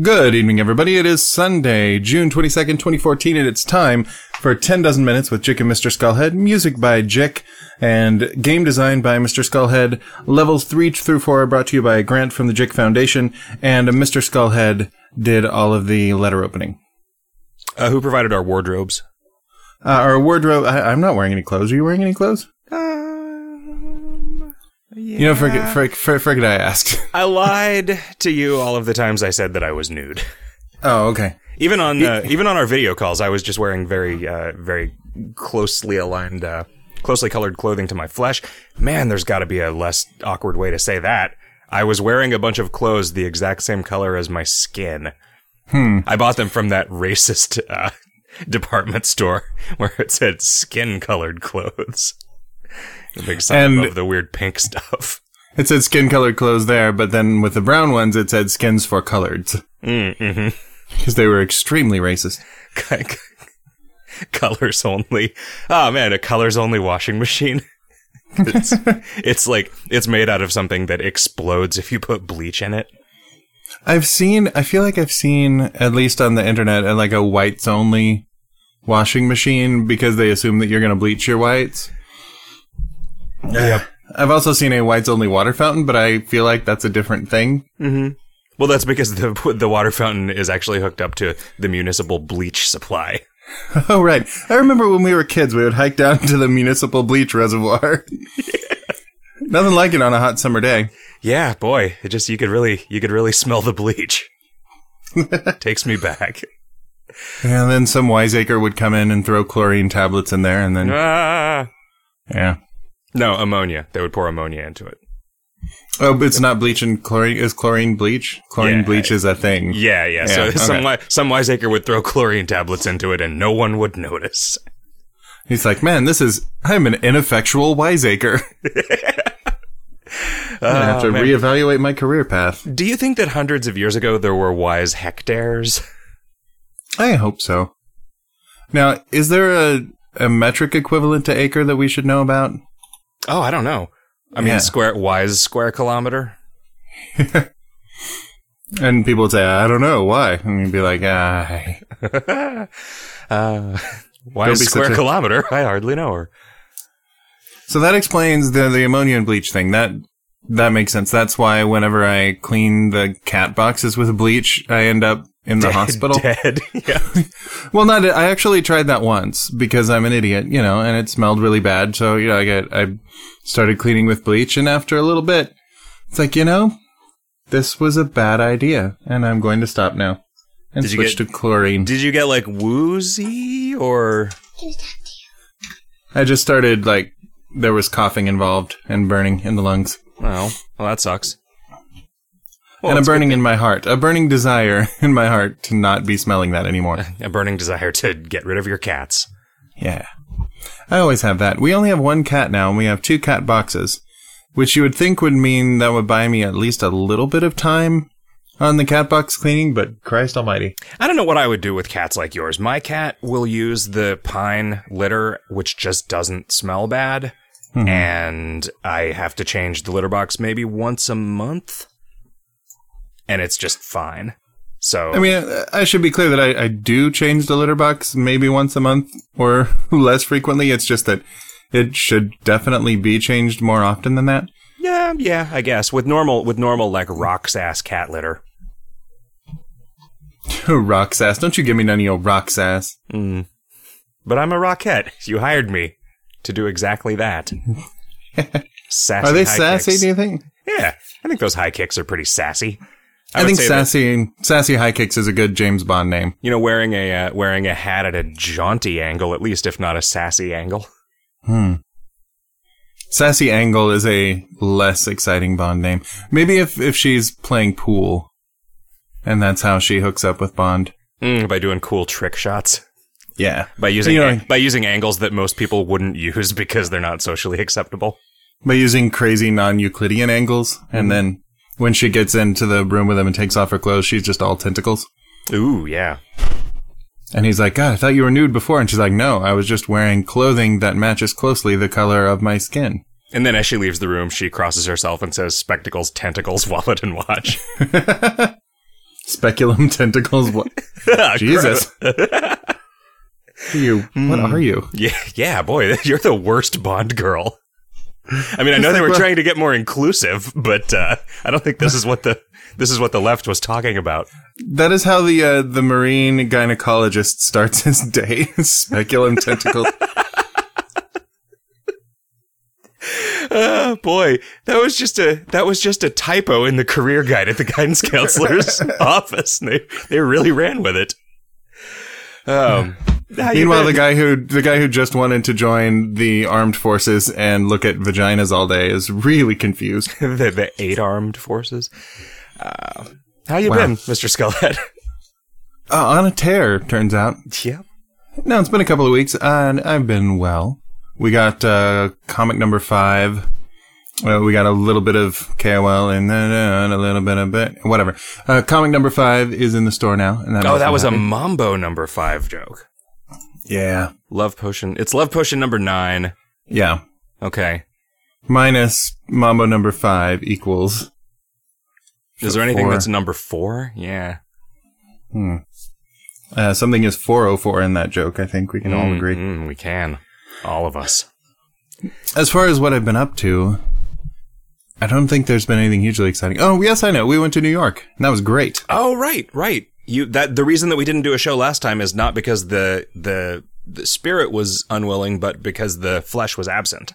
Good evening, everybody. It is Sunday, June 22nd, 2014, and it's time for 10 dozen minutes with Jick and Mr. Skullhead. Music by Jick and game design by Mr. Skullhead. Levels 3 through 4 are brought to you by a grant from the Jick Foundation, and Mr. Skullhead did all of the letter opening. Uh, who provided our wardrobes? Uh, our wardrobe, I, I'm not wearing any clothes. Are you wearing any clothes? Um, You know, forget, for, for, forget I asked. I lied to you all of the times I said that I was nude. oh, okay. Even on uh, even on our video calls, I was just wearing very uh, very closely aligned, uh, closely colored clothing to my flesh. Man, there's got to be a less awkward way to say that. I was wearing a bunch of clothes the exact same color as my skin. Hmm. I bought them from that racist uh, department store where it said skin colored clothes. The big sign And- above the weird pink stuff. It said skin colored clothes there, but then with the brown ones, it said skins for coloreds. Mm-hmm. Because they were extremely racist. colors only. Oh man, a colors only washing machine. it's, it's like it's made out of something that explodes if you put bleach in it. I've seen, I feel like I've seen, at least on the internet, like a whites only washing machine because they assume that you're going to bleach your whites. Yep. I've also seen a whites only water fountain, but I feel like that's a different thing. Well, that's because the the water fountain is actually hooked up to the municipal bleach supply. Oh, right. I remember when we were kids, we would hike down to the municipal bleach reservoir. Nothing like it on a hot summer day. Yeah, boy, it just you could really you could really smell the bleach. Takes me back. And then some wiseacre would come in and throw chlorine tablets in there, and then, Ah. yeah. No, ammonia. They would pour ammonia into it. Oh, but it's not bleach and chlorine. Is chlorine bleach? Chlorine Yeah. bleach is a thing. Yeah, yeah. so Yeah, some okay. wi- some wiseacre would throw chlorine tablets into it, and no one would notice. He's like, man, this is, I'm an ineffectual wiseacre. I'm gonna have to Oh, reevaluate my career path. Do you think that hundreds of years ago there were wise hectares? I hope so. Now, is there a, a metric equivalent to acre that we should know about? Oh, I don't know. I mean, Yeah. square wise square kilometer. And people would say, I don't know, why? And you'd be like, ah. uh, wise be square a- kilometer. I hardly know her. So that explains the, the ammonia and bleach thing. That, that makes sense. That's why whenever I clean the cat boxes with bleach, I end up in the hospital. Dead. yeah. Well, not, I actually tried that once because I'm an idiot, you know, and it smelled really bad. So, you know, I get, I started cleaning with bleach and after a little bit, it's like, you know, this was a bad idea and I'm going to stop now and Did switch get- to chlorine. Did you get like woozy or? I just started like, there was coughing involved and burning in the lungs Well, well, that sucks. Well, and a burning in my heart, a burning desire in my heart to not be smelling that anymore. a burning desire to get rid of your cats. Yeah. I always have that. We only have one cat now, and we have two cat boxes, which you would think would mean that would buy me at least a little bit of time on the cat box cleaning, but Christ almighty. I don't know what I would do with cats like yours. My cat will use the pine litter, which just doesn't smell bad. Mm-hmm. And I have to change the litter box maybe once a month. And it's just fine. So, I mean, I should be clear that I, I do change the litter box maybe once a month or less frequently. It's just that it should definitely be changed more often than that. yeah, yeah, I guess. With normal, with normal, like, rocks ass cat litter. rock sass. Don't you give me none of your rock sass. Mm. But I'm a rockette. You hired me to do exactly that. sassy Are they sassy, kicks. do you think? Yeah, I think those high kicks are pretty sassy. I, would think that- sassy, sassy high kicks is a good James Bond name. you know, wearing a uh, wearing a hat at a jaunty angle, at least if not a sassy angle. Hmm. Sassy Angle is a less exciting Bond name. Maybe if, if she's playing pool, and that's how she hooks up with Bond. Mm, by doing cool trick shots, Yeah. by using You know- by using angles that most people wouldn't use because they're not socially acceptable. By using crazy non-Euclidean angles, Mm-hmm. and then when she gets into the room with him and takes off her clothes, she's just all tentacles. Ooh, yeah. And he's like, God, I thought you were nude before. And she's like, No, I was just wearing clothing that matches closely the color of my skin. And then as she leaves the room, she crosses herself and says, "Spectacles, tentacles, wallet, and watch." Speculum tentacles. What? Jesus. you. What hmm. are you? Yeah, yeah, boy, you're the worst Bond girl. I mean, I know they were trying to get more inclusive, but uh, I don't think this is what the this is what the left was talking about. That is how the uh, the marine gynecologist starts his day. Speculum tentacles. Oh boy, that was just a that was just a typo in the career guide at the guidance counselor's office. And they they really ran with it. Um, Meanwhile, the guy who the guy who just wanted to join the armed forces and look at vaginas all day is really confused. the, the eight armed forces. Uh, how you Wow. been, Mister Skullhead? Uh, on a tear, turns out. yeah. No, it's been a couple of weeks, and I've been well. We got uh, comic number five. Uh, we got a little bit of KOL and then a little bit of bit whatever. Uh, comic number five is in the store now. And that Oh, that me was a happy. Mambo number five joke. Yeah, Love potion. It's love potion number nine. yeah. Okay. Minus Mambo number five equals. Is there anything Four. that's number four? Yeah. Uh, something is 404 in that joke. I think we can all agree. Mm, we can. All of us. As far as what I've been up to, I don't think there's been anything hugely exciting. Oh, yes, I know. We went to New York, and that was great. Oh, right, right. You that the reason that we didn't do a show last time is not because the the the spirit was unwilling, but because the flesh was absent.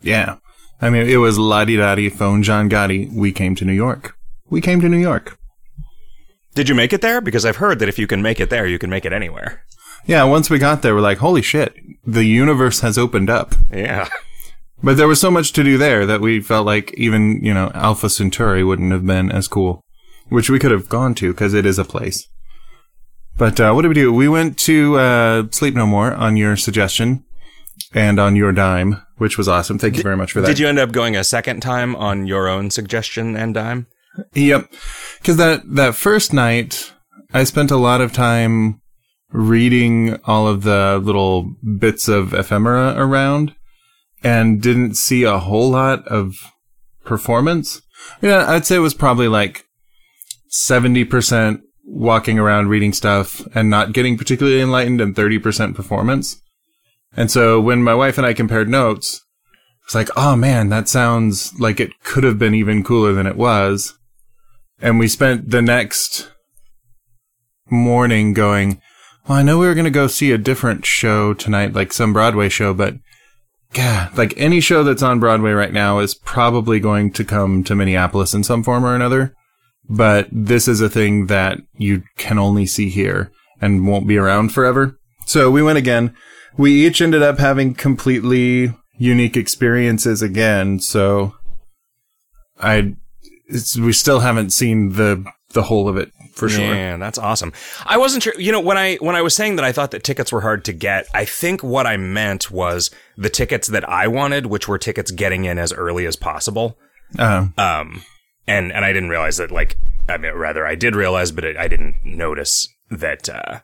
Yeah. I mean, it was la di da di phone John Gotti. We came to New York. We came to New York. Did you make it there? Because I've heard that if you can make it there, you can make it anywhere. Yeah, once we got there, we're like, holy shit, the universe has opened up. Yeah. But there was so much to do there that we felt like even, you know, Alpha Centauri wouldn't have been as cool, which we could have gone to because it is a place. But uh, what did we do? We went to uh, Sleep No More on your suggestion and on your dime, which was awesome. Thank you very much for that. Did you end up going a second time on your own suggestion and dime? Yep. Because that, that first night, I spent a lot of time reading all of the little bits of ephemera around and didn't see a whole lot of performance. Yeah, I'd say it was probably like 70% walking around reading stuff and not getting particularly enlightened and 30% performance. And so when my wife and I compared notes, it's like, oh man, that sounds like it could have been even cooler than it was. And we spent the next morning going, well, I know we were going to go see a different show tonight, like some Broadway show, but God, like any show that's on Broadway right now is probably going to come to Minneapolis in some form or another. But this is a thing that you can only see here and won't be around forever. So we went again. We each ended up having completely unique experiences again. So I, it's, we still haven't seen the, the whole of it for sure. Yeah, that's awesome. I wasn't sure. You know, when I when I was saying that I thought that tickets were hard to get, I think what I meant was the tickets that I wanted, which were tickets getting in as early as possible. Uh, Um, and and I didn't realize that. Like, I mean, rather, I did realize, but it, I didn't notice that uh,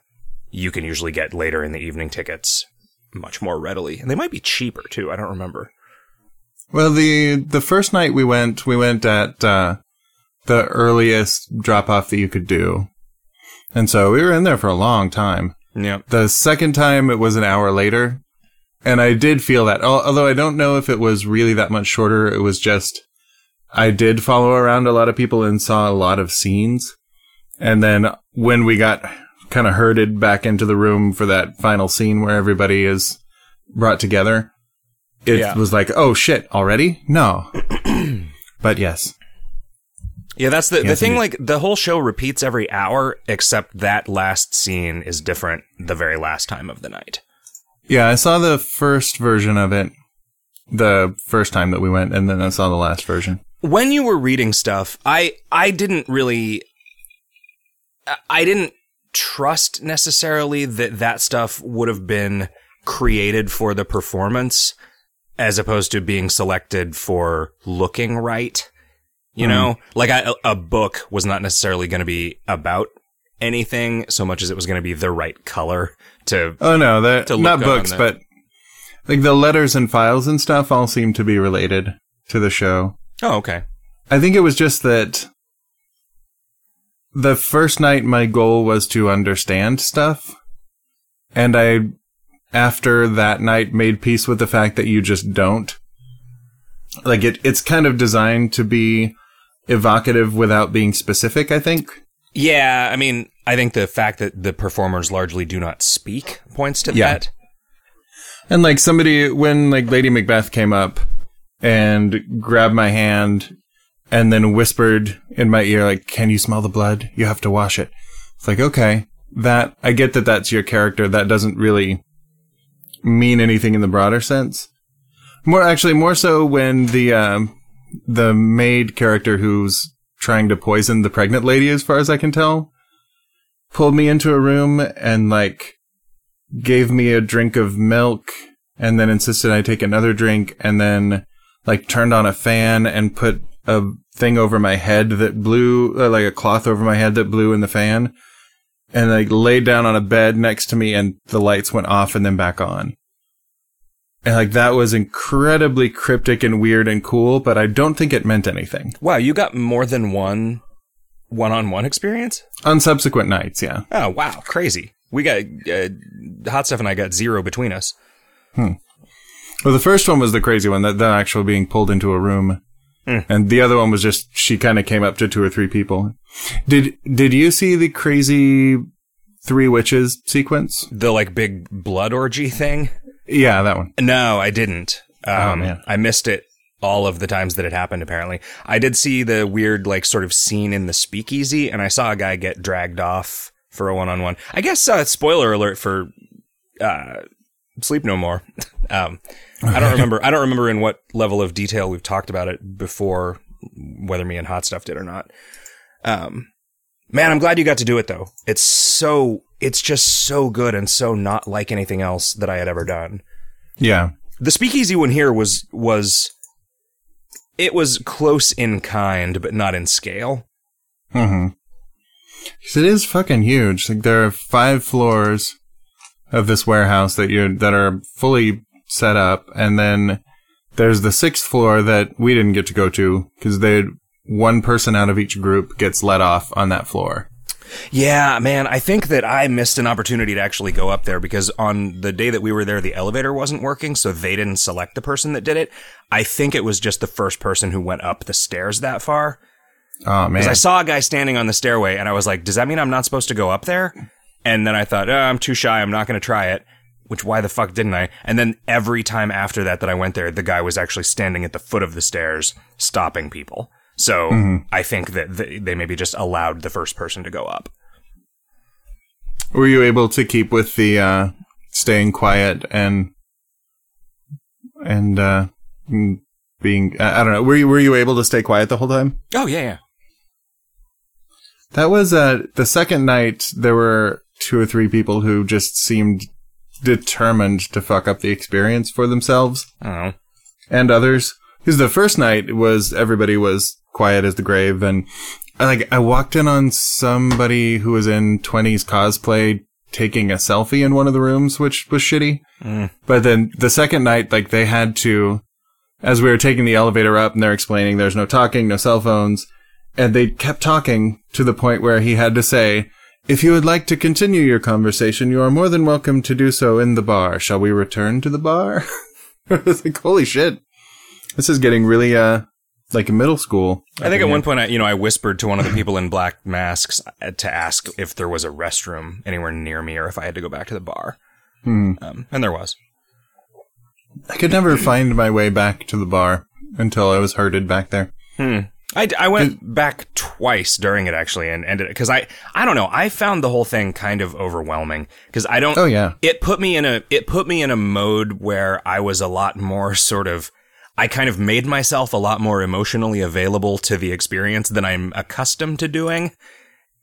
you can usually get later in the evening tickets much more readily, and they might be cheaper too. I don't remember. Well, the the first night we went, we went at uh, the earliest drop off that you could do, and so we were in there for a long time. Yeah. The second time it was an hour later, and I did feel that. Although I don't know if it was really that much shorter. It was just I did follow around a lot of people and saw a lot of scenes, and then when we got kind of herded back into the room for that final scene where everybody is brought together, it Yeah. was like, oh shit, already? No. but yes. Yeah, that's the the thing. indeed. Like the whole show repeats every hour, except that last scene is different the very last time of the night. Yeah, I saw the first version of it the first time that we went, and then I saw the last version. When you were reading stuff, I I didn't really, I- didn't trust necessarily that that stuff would have been created for the performance, as opposed to being selected for looking right. You hmm. know, like I, a book was not necessarily going to be about anything so much as it was going to be the right color to Oh no, look not books, but like the letters and files and stuff all seem to be related to the show. Oh, okay. I think it was just that the first night my goal was to understand stuff. And I, after that night, made peace with the fact that you just don't. Like it, it's kind of designed to be evocative without being specific, I think. Yeah, I mean, I think the fact that the performers largely do not speak points to Yeah. that. And like somebody, when like Lady Macbeth came up and grabbed my hand and then whispered in my ear, like, can you smell the blood? You have to wash it. It's like, okay, that, I get that that's your character. That doesn't really mean anything in the broader sense. More, actually, more so when the, um, the maid character who's trying to poison the pregnant lady, as far as I can tell, pulled me into a room and like, gave me a drink of milk and then insisted I take another drink and then like turned on a fan and put a thing over my head that blew uh, like a cloth over my head that blew in the fan and like laid down on a bed next to me and the lights went off and then back on. And like that was incredibly cryptic and weird and cool, but I don't think it meant anything. Wow, you got more than one one-on-one experience? On subsequent nights, yeah. Oh, wow, crazy. We got uh, Hot Stuff and I got zero between us. Well, the first one was the crazy one, that, that actual being pulled into a room. And the other one was just, she kind of came up to two or three people. Did, did you see the crazy three witches sequence? The like big blood orgy thing? Yeah, that one. No, I didn't. Um, man. I missed it all of the times that it happened, apparently. I did see the weird, like, sort of scene in the speakeasy, and I saw a guy get dragged off for a one on one. I guess, uh, spoiler alert for uh, Sleep No More. um, I don't remember. I don't remember in what level of detail we've talked about it before, whether me and Hot Stuff did or not. Um, man, I'm glad you got to do it though. It's so, it's just so good and so not like anything else that I had ever done Yeah. the speakeasy one here was was it was close in kind but not in scale Mm-hmm. 'Cause it is fucking huge. Like there are five floors of this warehouse that you that are fully set up, and then there's the sixth floor that we didn't get to go to because they one person out of each group gets let off on that floor. yeah man i think that i missed an opportunity to actually go up there because on the day that we were there the elevator wasn't working so they didn't select the person that did it. I think it was just the first person who went up the stairs that far. Oh man, because i saw a guy standing on the stairway and i was like does that mean i'm not supposed to go up there? And then i thought oh, i'm too shy. I'm not going to try it which why the fuck didn't I? And then every time after that that I went there, the guy was actually standing at the foot of the stairs, stopping people. So I think that th- they maybe just allowed the first person to go up. were you able to keep with the uh, staying quiet and and uh, being? I I don't know. Were you were you able to stay quiet the whole time? Oh yeah, yeah. That was uh the second night there were two or three people who just seemed determined to fuck up the experience for themselves I and others. Because the first night was everybody was quiet as the grave and like I walked in on somebody who was in 20s cosplay taking a selfie in one of the rooms, which was shitty. Mm. But then the second night, like they had to, as we were taking the elevator up and they're explaining there's no talking, no cell phones, and they kept talking to the point where he had to say, if you would like to continue your conversation, you are more than welcome to do so in the bar. Shall we return to the bar? Like, holy shit. This is getting really, uh, like middle school. I think at one point, I, you know, I whispered to one of the people in black masks uh, to ask if there was a restroom anywhere near me or if I had to go back to the bar. Hmm. Um, and there was. I could never find my way back to the bar until I was herded back there. Hmm. I, I went back twice during it actually and ended it because I I don't know I found the whole thing kind of overwhelming because I don't Oh, yeah. it put me in a it put me in a mode where I was a lot more sort of I kind of made myself a lot more emotionally available to the experience than I'm accustomed to doing.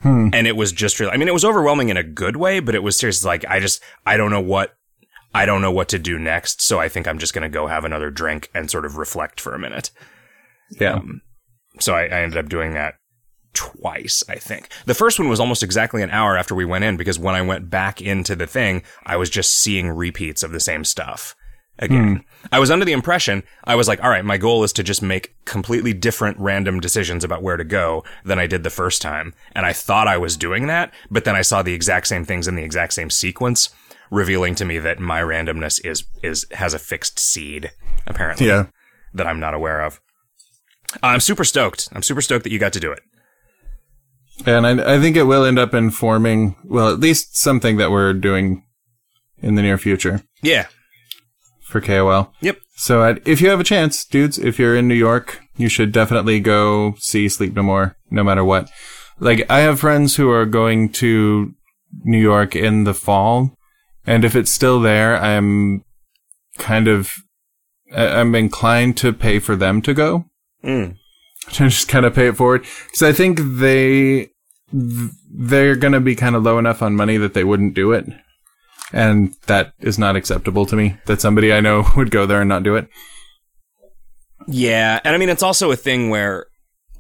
Hmm. And it was just really, I mean, it was overwhelming in a good way, but it was seriously like, I just, I don't know what, I don't know what to do next. So I think I'm just going to go have another drink and sort of reflect for a minute. Yeah. Um, So I, I ended up doing that twice, I think. The first one was almost exactly an hour after we went in because when I went back into the thing, I was just seeing repeats of the same stuff. again. Hmm. I was under the impression I was like, all right, my goal is to just make completely different random decisions about where to go than I did the first time. And I thought I was doing that, but then I saw the exact same things in the exact same sequence, revealing to me that my randomness is is has a fixed seed, apparently. Yeah. That I'm not aware of. I'm super stoked. I'm super stoked that you got to do it. And I, I think it will end up informing, well, at least something that we're doing in the near future Yeah. for KOL. Yep. So uh, if you have a chance, dudes, if you're in New York, you should definitely go see Sleep No More, no matter what. Like, I have friends who are going to New York in the fall, and if it's still there, I'm kind of, I'm inclined to pay for them to go. Mm. to just kind of pay it forward because I think they they're going to be kind of low enough on money that they wouldn't do it, and that is not acceptable to me. That somebody I know would go there and not do it. Yeah, and I mean it's also a thing where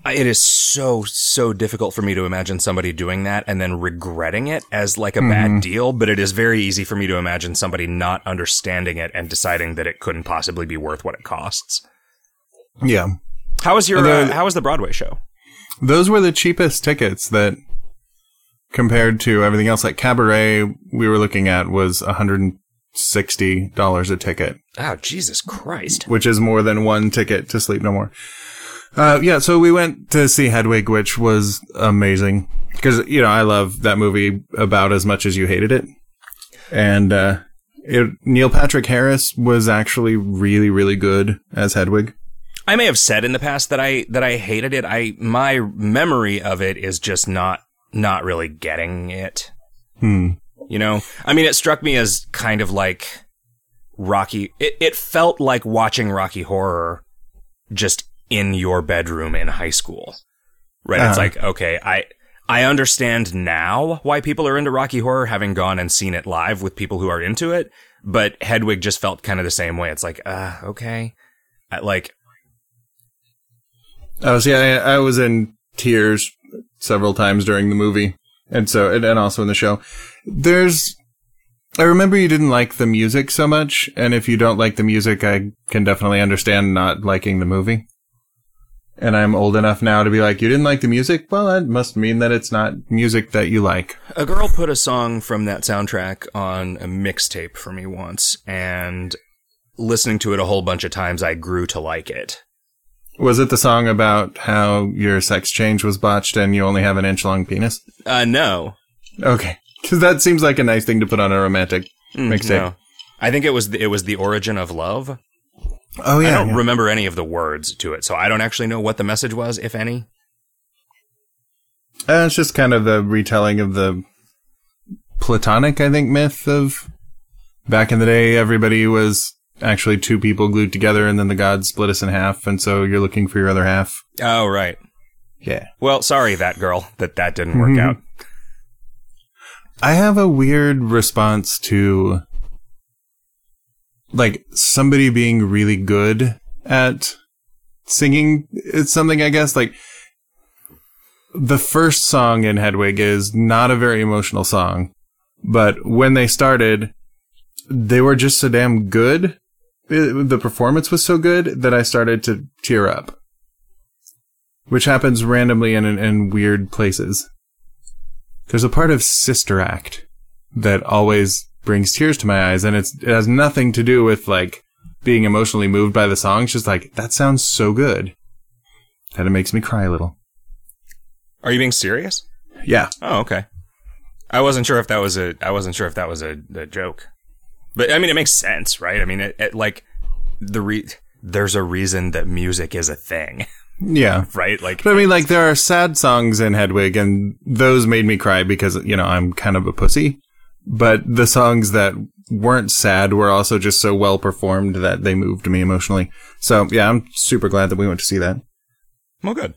it is so so difficult for me to imagine somebody doing that and then regretting it as like a bad deal, but it is very easy for me to imagine somebody not understanding it and deciding that it couldn't possibly be worth what it costs. Yeah, How was your And uh, the- how was the Broadway show? those were the cheapest tickets that compared to everything else. Like Cabaret, we were looking at was hundred and sixty dollars a ticket. Oh, Jesus Christ. which is more than one ticket to Sleep No More. Uh, yeah, so we went to see Hedwig, which was amazing because you know I love that movie about as much as you hated it, and uh, it, Neil Patrick Harris was actually really, really good as Hedwig. I may have said in the past that I that I hated it. I my memory of it is just not not really getting it. Hmm. You know, I mean, it struck me as kind of like Rocky. It it felt like watching Rocky Horror just in your bedroom in high school. Right? It's Uh-huh. like okay, I I understand now why people are into Rocky Horror, having gone and seen it live with people who are into it. But Hedwig just felt kind of the same way. It's like, uh, okay, I, like Oh, see, I, I was in tears several times during the movie, and so and, and also in the show. There's, I remember you didn't like the music so much, and if you don't like the music, I can definitely understand not liking the movie. And I'm old enough now to be like, you didn't like the music? Well, that must mean that it's not music that you like. A girl put a song from that soundtrack on a mixtape for me once, and listening to it a whole bunch of times, I grew to like it. Was it the song about how your sex change was botched and you only have an inch long penis? Uh, no. Okay. Because that seems like a nice thing to put on a romantic Mm, mixtape. no. I think it was the, it was the origin of love. Oh, yeah, I don't yeah. remember any of the words to it, so I don't actually know what the message was, if any. Uh, it's just kind of the retelling of the Platonic, I think, myth of back in the day, everybody was actually two people glued together and then the gods split us in half. And so you're looking for your other half. Oh, right. Yeah. Well, sorry, that girl, that that didn't work Mhm. out. I have a weird response to like somebody being really good at singing. It's something, I guess, like the first song in Hedwig is not a very emotional song, but when they started, they were just so damn good. It- the performance was so good that I started to tear up, which happens randomly in, in weird places. There's a part of Sister Act that always brings tears to my eyes, and it's, it has nothing to do with like being emotionally moved by the song. It's just like, that sounds so good that it makes me cry a little. Are you being serious? Yeah. Oh, okay. I wasn't sure if that was a I wasn't sure if that was a, a joke, but I mean it makes sense, right? I mean, it, it like the re- there's a reason that music is a thing, Yeah. right? Like But I mean, like, there are sad songs in Hedwig, and those made me cry because, you know, I'm kind of a pussy. But the songs that weren't sad were also just so well performed that they moved me emotionally. So, yeah, I'm super glad that we went to see that. well, good.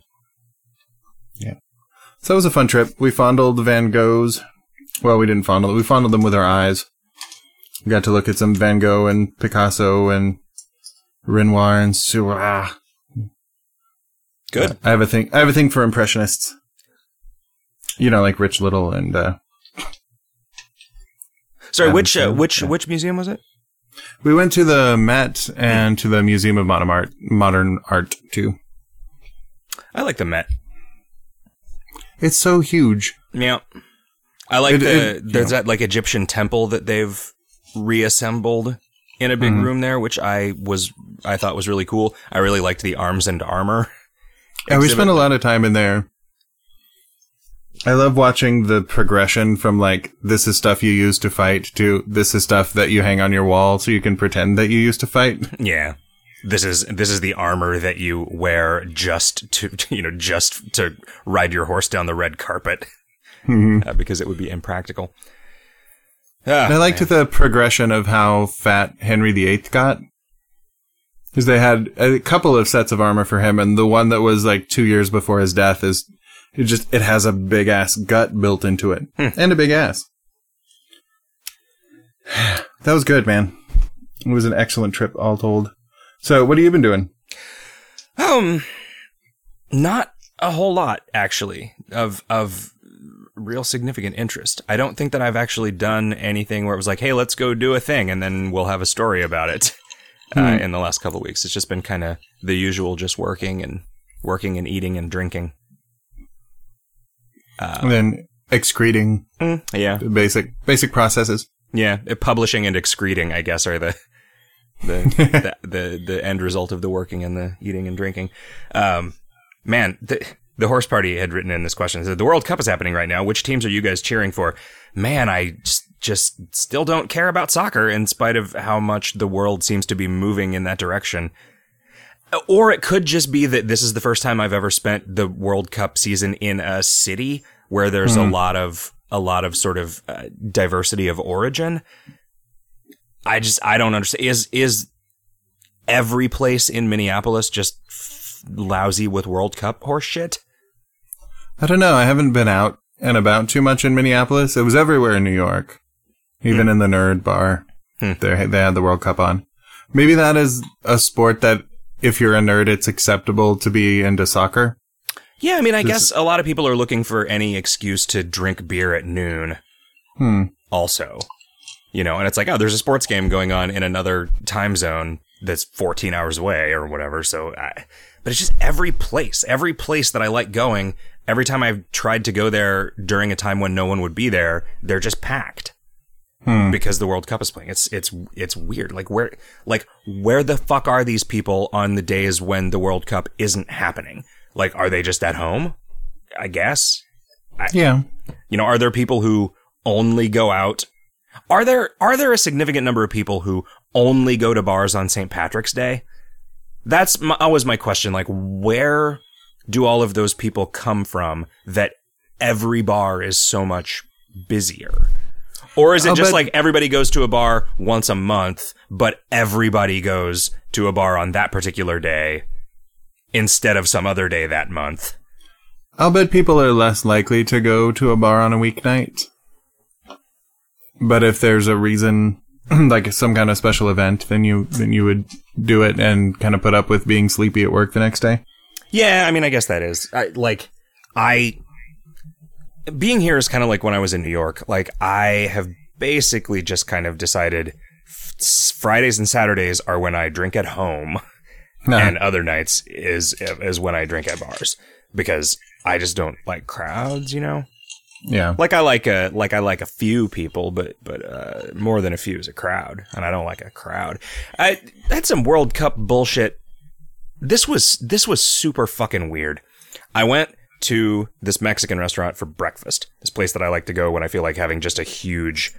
Yeah. So it was a fun trip. We fondled Van Goghs. Well, we didn't fondle We fondled them with our eyes. We got to look at some Van Gogh and Picasso and Renoir and Seurat. Good. I have a thing. I have a thing for impressionists. You know, like Rich Little and uh, Sorry, Um, which uh, which yeah. which museum was it? We went to the Met and to the Museum of Modern Art, Modern Art too. I like the Met. It's so huge. Yeah. I like It- the it- there's yeah. that like Egyptian temple that they've reassembled in a big Mm-hmm. room there, which I was I thought was really cool. I really liked the arms and armor. Yeah, we spent a lot of time in there. I love watching the progression from like this is stuff you use to fight to this is stuff that you hang on your wall so you can pretend that you used to fight. Yeah. This is this is the armor that you wear just to you know just to ride your horse down the red carpet uh, because it would be impractical. Ah, And I liked the progression of how fat Henry VIII got. Because they had a couple of sets of armor for him, and the one that was like two years before his death is it just it has a big ass gut built into it and a big ass. that was good, man. It was an excellent trip, all told. So, what have you been doing? Um, not a whole lot actually of of real significant interest. I don't think that I've actually done anything where it was like, "Hey, let's go do a thing," and then we'll have a story about it. Uh, in the last couple of weeks, it's just been kind of the usual, just working and working and eating and drinking. and then excreting Yeah, basic basic processes. yeah. uh, Publishing and excreting, I guess, are the the, the the the end result of the working and the eating and drinking. Um, man, the, the horse party had written in this question. Said, the World Cup is happening right now. Which teams are you guys cheering for? Man, I just, just still don't care about soccer in spite of how much the world seems to be moving in that direction. Or it could just be that this is the first time I've ever spent the World Cup season in a city where there's a lot of a lot of sort of uh, diversity of origin. I just I don't understand. Is is every place in Minneapolis just f- lousy with World Cup horse shit? I don't know. I haven't been out and about too much in Minneapolis. It was everywhere in New York, even in the nerd bar. Hmm. They they had the World Cup on. Maybe that is a sport that if you're a nerd, it's acceptable to be into soccer. Yeah, I mean, I guess a lot of people are looking for any excuse to drink beer at noon. Hmm. Also, you know, and it's like, oh, there's a sports game going on in another time zone that's 14 hours away or whatever. So, I, but it's just every place, every place that I like going. Every time I've tried to go there during a time when no one would be there, they're just packed. Hmm. because the World Cup is playing. It's it's it's weird. Like where like where the fuck are these people on the days when the World Cup isn't happening? Like are they just at home? I guess. Yeah. You know, are there people who only go out? Are there are there a significant number of people who only go to bars on St. Patrick's Day? That's my, always my question. Like, where do all of those people come from that every bar is so much busier? Or is it I'll just like everybody goes to a bar once a month, but everybody goes to a bar on that particular day instead of some other day that month? I'll bet people are less likely to go to a bar on a weeknight. But if there's a reason, like some kind of special event, then you then you would do it and kind of put up with being sleepy at work the next day. Yeah, I mean, I guess that is. I, like, I. Being here is kind of like when I was in New York. Like, I have basically just kind of decided f- Fridays and Saturdays are when I drink at home, and other nights is is when I drink at bars because I just don't like crowds, you know. yeah. Like I like a like I like a few people, but but uh, more than a few is a crowd, and I don't like a crowd. I had some World Cup bullshit. This was this was super fucking weird. I went to this Mexican restaurant for breakfast. This place that I like to go when I feel like having just a huge,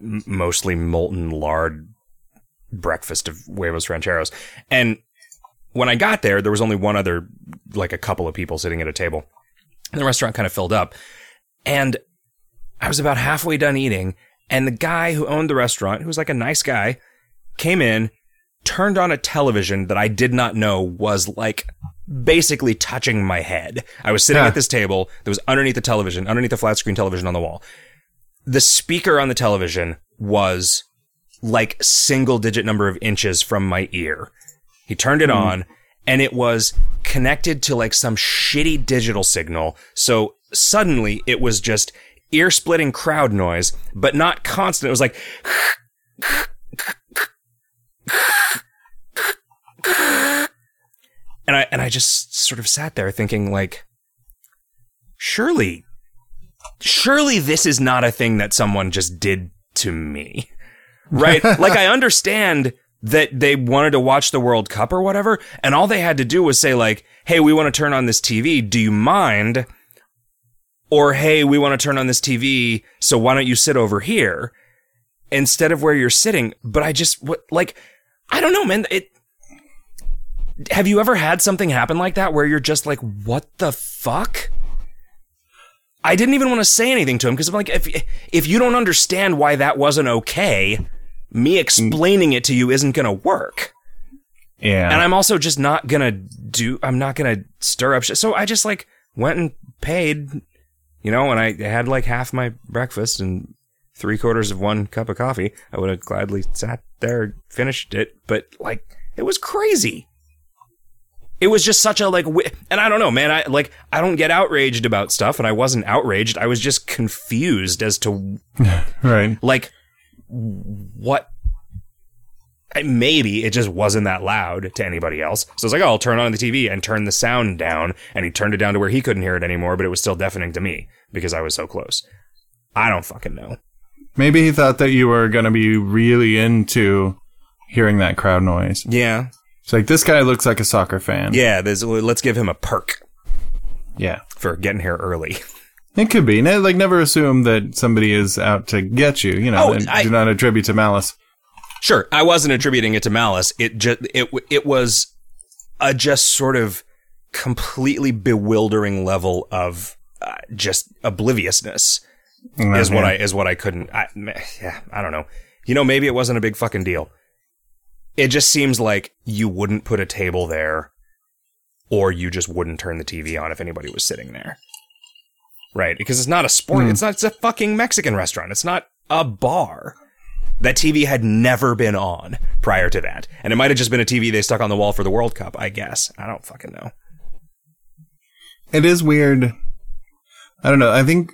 m- mostly molten lard breakfast of huevos rancheros. And when I got there, there was only one other, like a couple of people sitting at a table. And the restaurant kind of filled up. And I was about halfway done eating, and the guy who owned the restaurant, who was like a nice guy, came in, turned on a television that I did not know was like basically touching my head. I was sitting Huh. at this table that was underneath the television, underneath the flat screen television on the wall. The speaker on the television was like single digit number of inches from my ear. He turned it hmm. on and it was connected to like some shitty digital signal. So suddenly it was just ear splitting crowd noise, but not constant. It was like, and I and I just sort of sat there thinking like surely surely this is not a thing that someone just did to me. Right? like I understand that they wanted to watch the World Cup or whatever, and all they had to do was say like, "Hey, we want to turn on this TV. Do you mind?" Or, "Hey, we want to turn on this TV, so why don't you sit over here?" instead of where you're sitting. But I just what like I don't know, man. It have you ever had something happen like that where you're just like, what the fuck? I didn't even want to say anything to him because I'm like, if if you don't understand why that wasn't okay, me explaining it to you isn't gonna work. Yeah. And I'm also just not gonna do. I'm not gonna stir up shit. So I just like went and paid, you know, and I had like half my breakfast and three quarters of one cup of coffee. I would have gladly sat there, finished it, but like it was crazy. It was just such a like, and I don't know, man. I like I don't get outraged about stuff, and I wasn't outraged. I was just confused as to right. like what. I- Maybe it just wasn't that loud to anybody else. So it's like, oh, I'll turn on the TV and turn the sound down. And he turned it down to where he couldn't hear it anymore, but it was still deafening to me because I was so close. I don't fucking know. Maybe he thought that you were going to be really into hearing that crowd noise. Yeah. It's like, this guy looks like a soccer fan. Yeah, there's, let's give him a perk Yeah. for getting here early. It could be. Ne- Like, never assume that somebody is out to get you. You know, Oh, and I- do not attribute to malice. Sure, I wasn't attributing it to malice. It just it w- it was a just sort of completely bewildering level of uh, just obliviousness is what I is what I couldn't. I, meh, yeah, I don't know. You know, maybe it wasn't a big fucking deal. It just seems like you wouldn't put a table there, or you just wouldn't turn the TV on if anybody was sitting there. Right, because it's not a sport. Hmm. It's not. It's a fucking Mexican restaurant. It's not a bar. That TV had never been on prior to that, and it might have just been a TV they stuck on the wall for the World Cup. I guess I don't fucking know. It is weird. I don't know. I think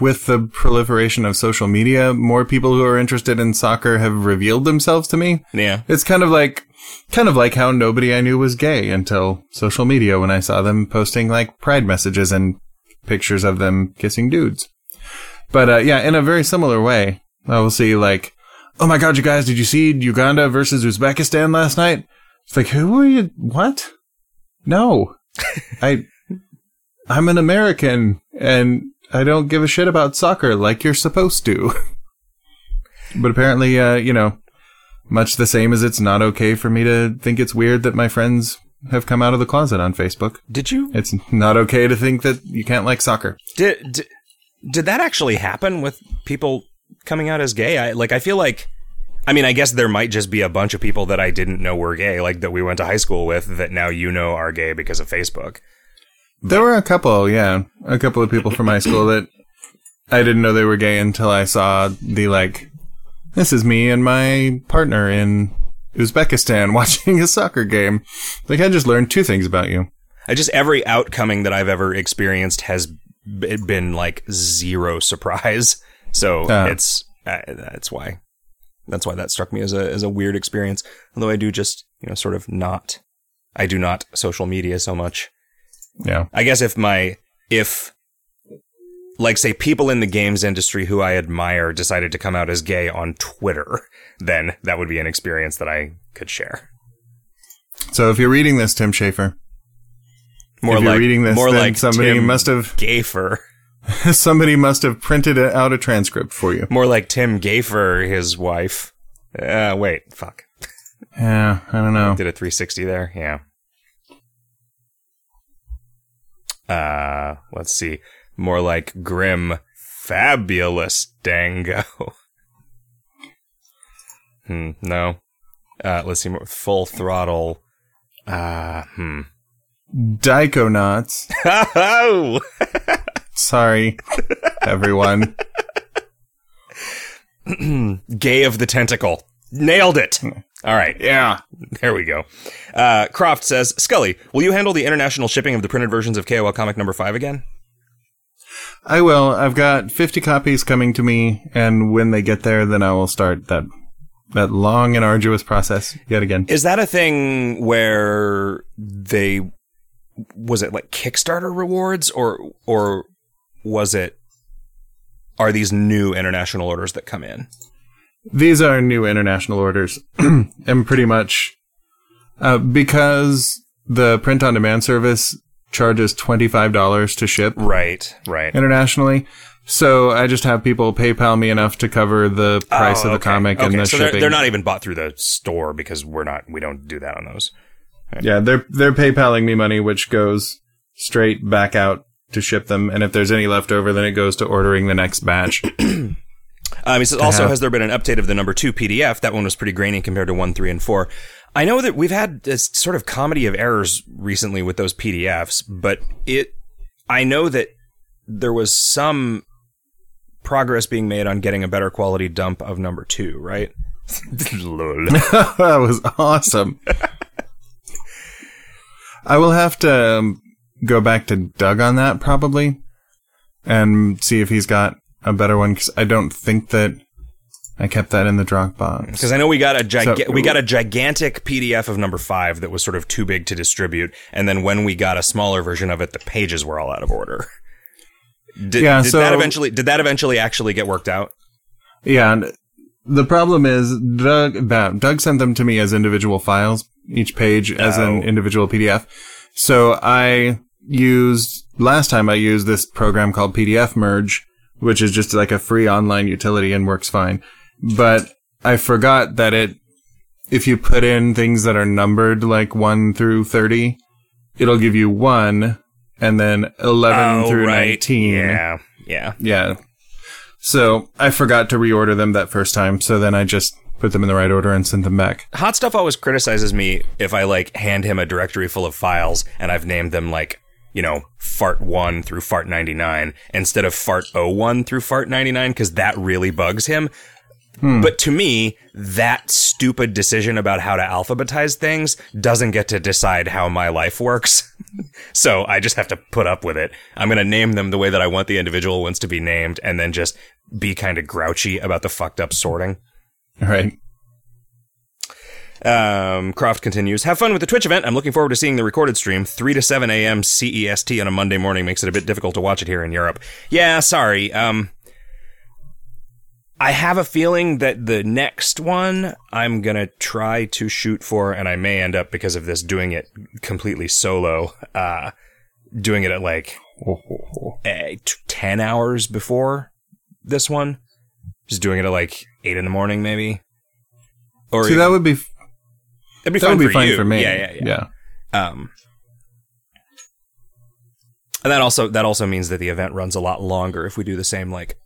with the proliferation of social media, more people who are interested in soccer have revealed themselves to me. Yeah, It's kind of like, kind of like how nobody I knew was gay until social media when I saw them posting like pride messages and pictures of them kissing dudes. But, uh, yeah, in a very similar way, I will see like, oh my god, you guys, did you see Uganda versus Uzbekistan last night? It's like, who are you? What? No. I, I'm an American and I don't give a shit about soccer like you're supposed to. but apparently, uh, you know, much the same as it's not okay for me to think it's weird that my friends have come out of the closet on Facebook. did you It's not okay to think that you can't like soccer. Did, did did that actually happen with people coming out as gay? I like I feel like I mean, I guess there might just be a bunch of people that I didn't know were gay, like that we went to high school with that now you know are gay because of Facebook. There were a couple, yeah, a couple of people from high school that I didn't know they were gay until I saw the like, this is me and my partner in Uzbekistan watching a soccer game. Like I just learned two things about you. I just every outcoming that I've ever experienced has b- been like zero surprise. So Ah. it's uh, that's why that's why that struck me as a as a weird experience. Although I do just you know sort of not I do not social media so much. Yeah. I guess if my if like say people in the games industry who I admire decided to come out as gay on Twitter, then that would be an experience that I could share. So if you're reading this, Tim Schafer, More if you're like reading this, more like somebody Tim must have Gafer. somebody must have printed out a transcript for you. More like Tim Gafer, his wife. Uh, wait, fuck. Yeah, I don't know. Did a 360 there? Yeah. Uh, let's see. More like Grim Fabulous Dango. hmm, no. Uh, let's see more. Full throttle. Uh, hmm. Dykonauts. Oh! Sorry, everyone. Gay of the Tentacle. Nailed it! All right. Yeah. There we go. Uh, Croft says, Scully, will you handle the international shipping of the printed versions of KOL comic number five again? I will. I've got 50 copies coming to me, and when they get there, then I will start that that long and arduous process yet again. Is that a thing where they was it like Kickstarter rewards or or was it are these new international orders that come in? These are new international orders, and pretty much uh, because the print on demand service charges twenty five dollars to ship Right, right. internationally. So I just have people PayPal me enough to cover the price Oh, of the okay. comic and the so they're, shipping. they're not even bought through the store because we're not we don't do that on those. Yeah, they're they're PayPaling me money, which goes straight back out to ship them. And if there's any left over, then it goes to ordering the next batch. Um, he says, also, has there been an update of the number two PDF? That one was pretty grainy compared to one, three, and four. I know that we've had this sort of comedy of errors recently with those PDFs, but it, I know that there was some progress being made on getting a better quality dump of number two, right? That was awesome. I will have to um, go back to Doug on that probably and see if he's got a better one because I don't think that I kept that in the Dropbox. Because I know we got a giga- So- we got a gigantic PDF of number five that was sort of too big to distribute, and then when we got a smaller version of it, the pages were all out of order. Did, Yeah, did so- that eventually? Did that eventually actually get worked out? Yeah, and the problem is Doug Doug sent them to me as individual files, each page as an Oh. individual PDF. So I used last time I used this program called PDF Merge, which is just like a free online utility and works fine. But I forgot that it if you put in things that are numbered like 1 through 30, it'll give you 1 and then 11 through 19. Oh, Yeah, yeah. Yeah. So I forgot to reorder them that first time, so then I just put them in the right order and sent them back. Hot stuff always criticizes me if I like hand him a directory full of files and I've named them like you know fart one through fart ninety nine instead of fart 01 through fart ninety nine because that really bugs him. Hmm. But to me, that stupid decision about how to alphabetize things doesn't get to decide how my life works. so I just have to put up with it. I'm going to name them the way that I want the individual ones to be named and then just be kind of grouchy about the fucked up sorting. All right. Um, Croft continues, have fun with the Twitch event. I'm looking forward to seeing the recorded stream. 3 to 7 a.m. CEST on a Monday morning makes it a bit difficult to watch it here in Europe. Yeah, sorry. Um, I have a feeling that the next one I'm gonna try to shoot for, and I may end up because of this doing it completely solo. Uh, doing it at like eh, 10 hours before this one. Just doing it at like 8 in the morning, maybe. Or See, that would be It'd be that fun would be for fine you. for me. Yeah, yeah, yeah. yeah. Um, and that also that also means that the event runs a lot longer if we do the same like,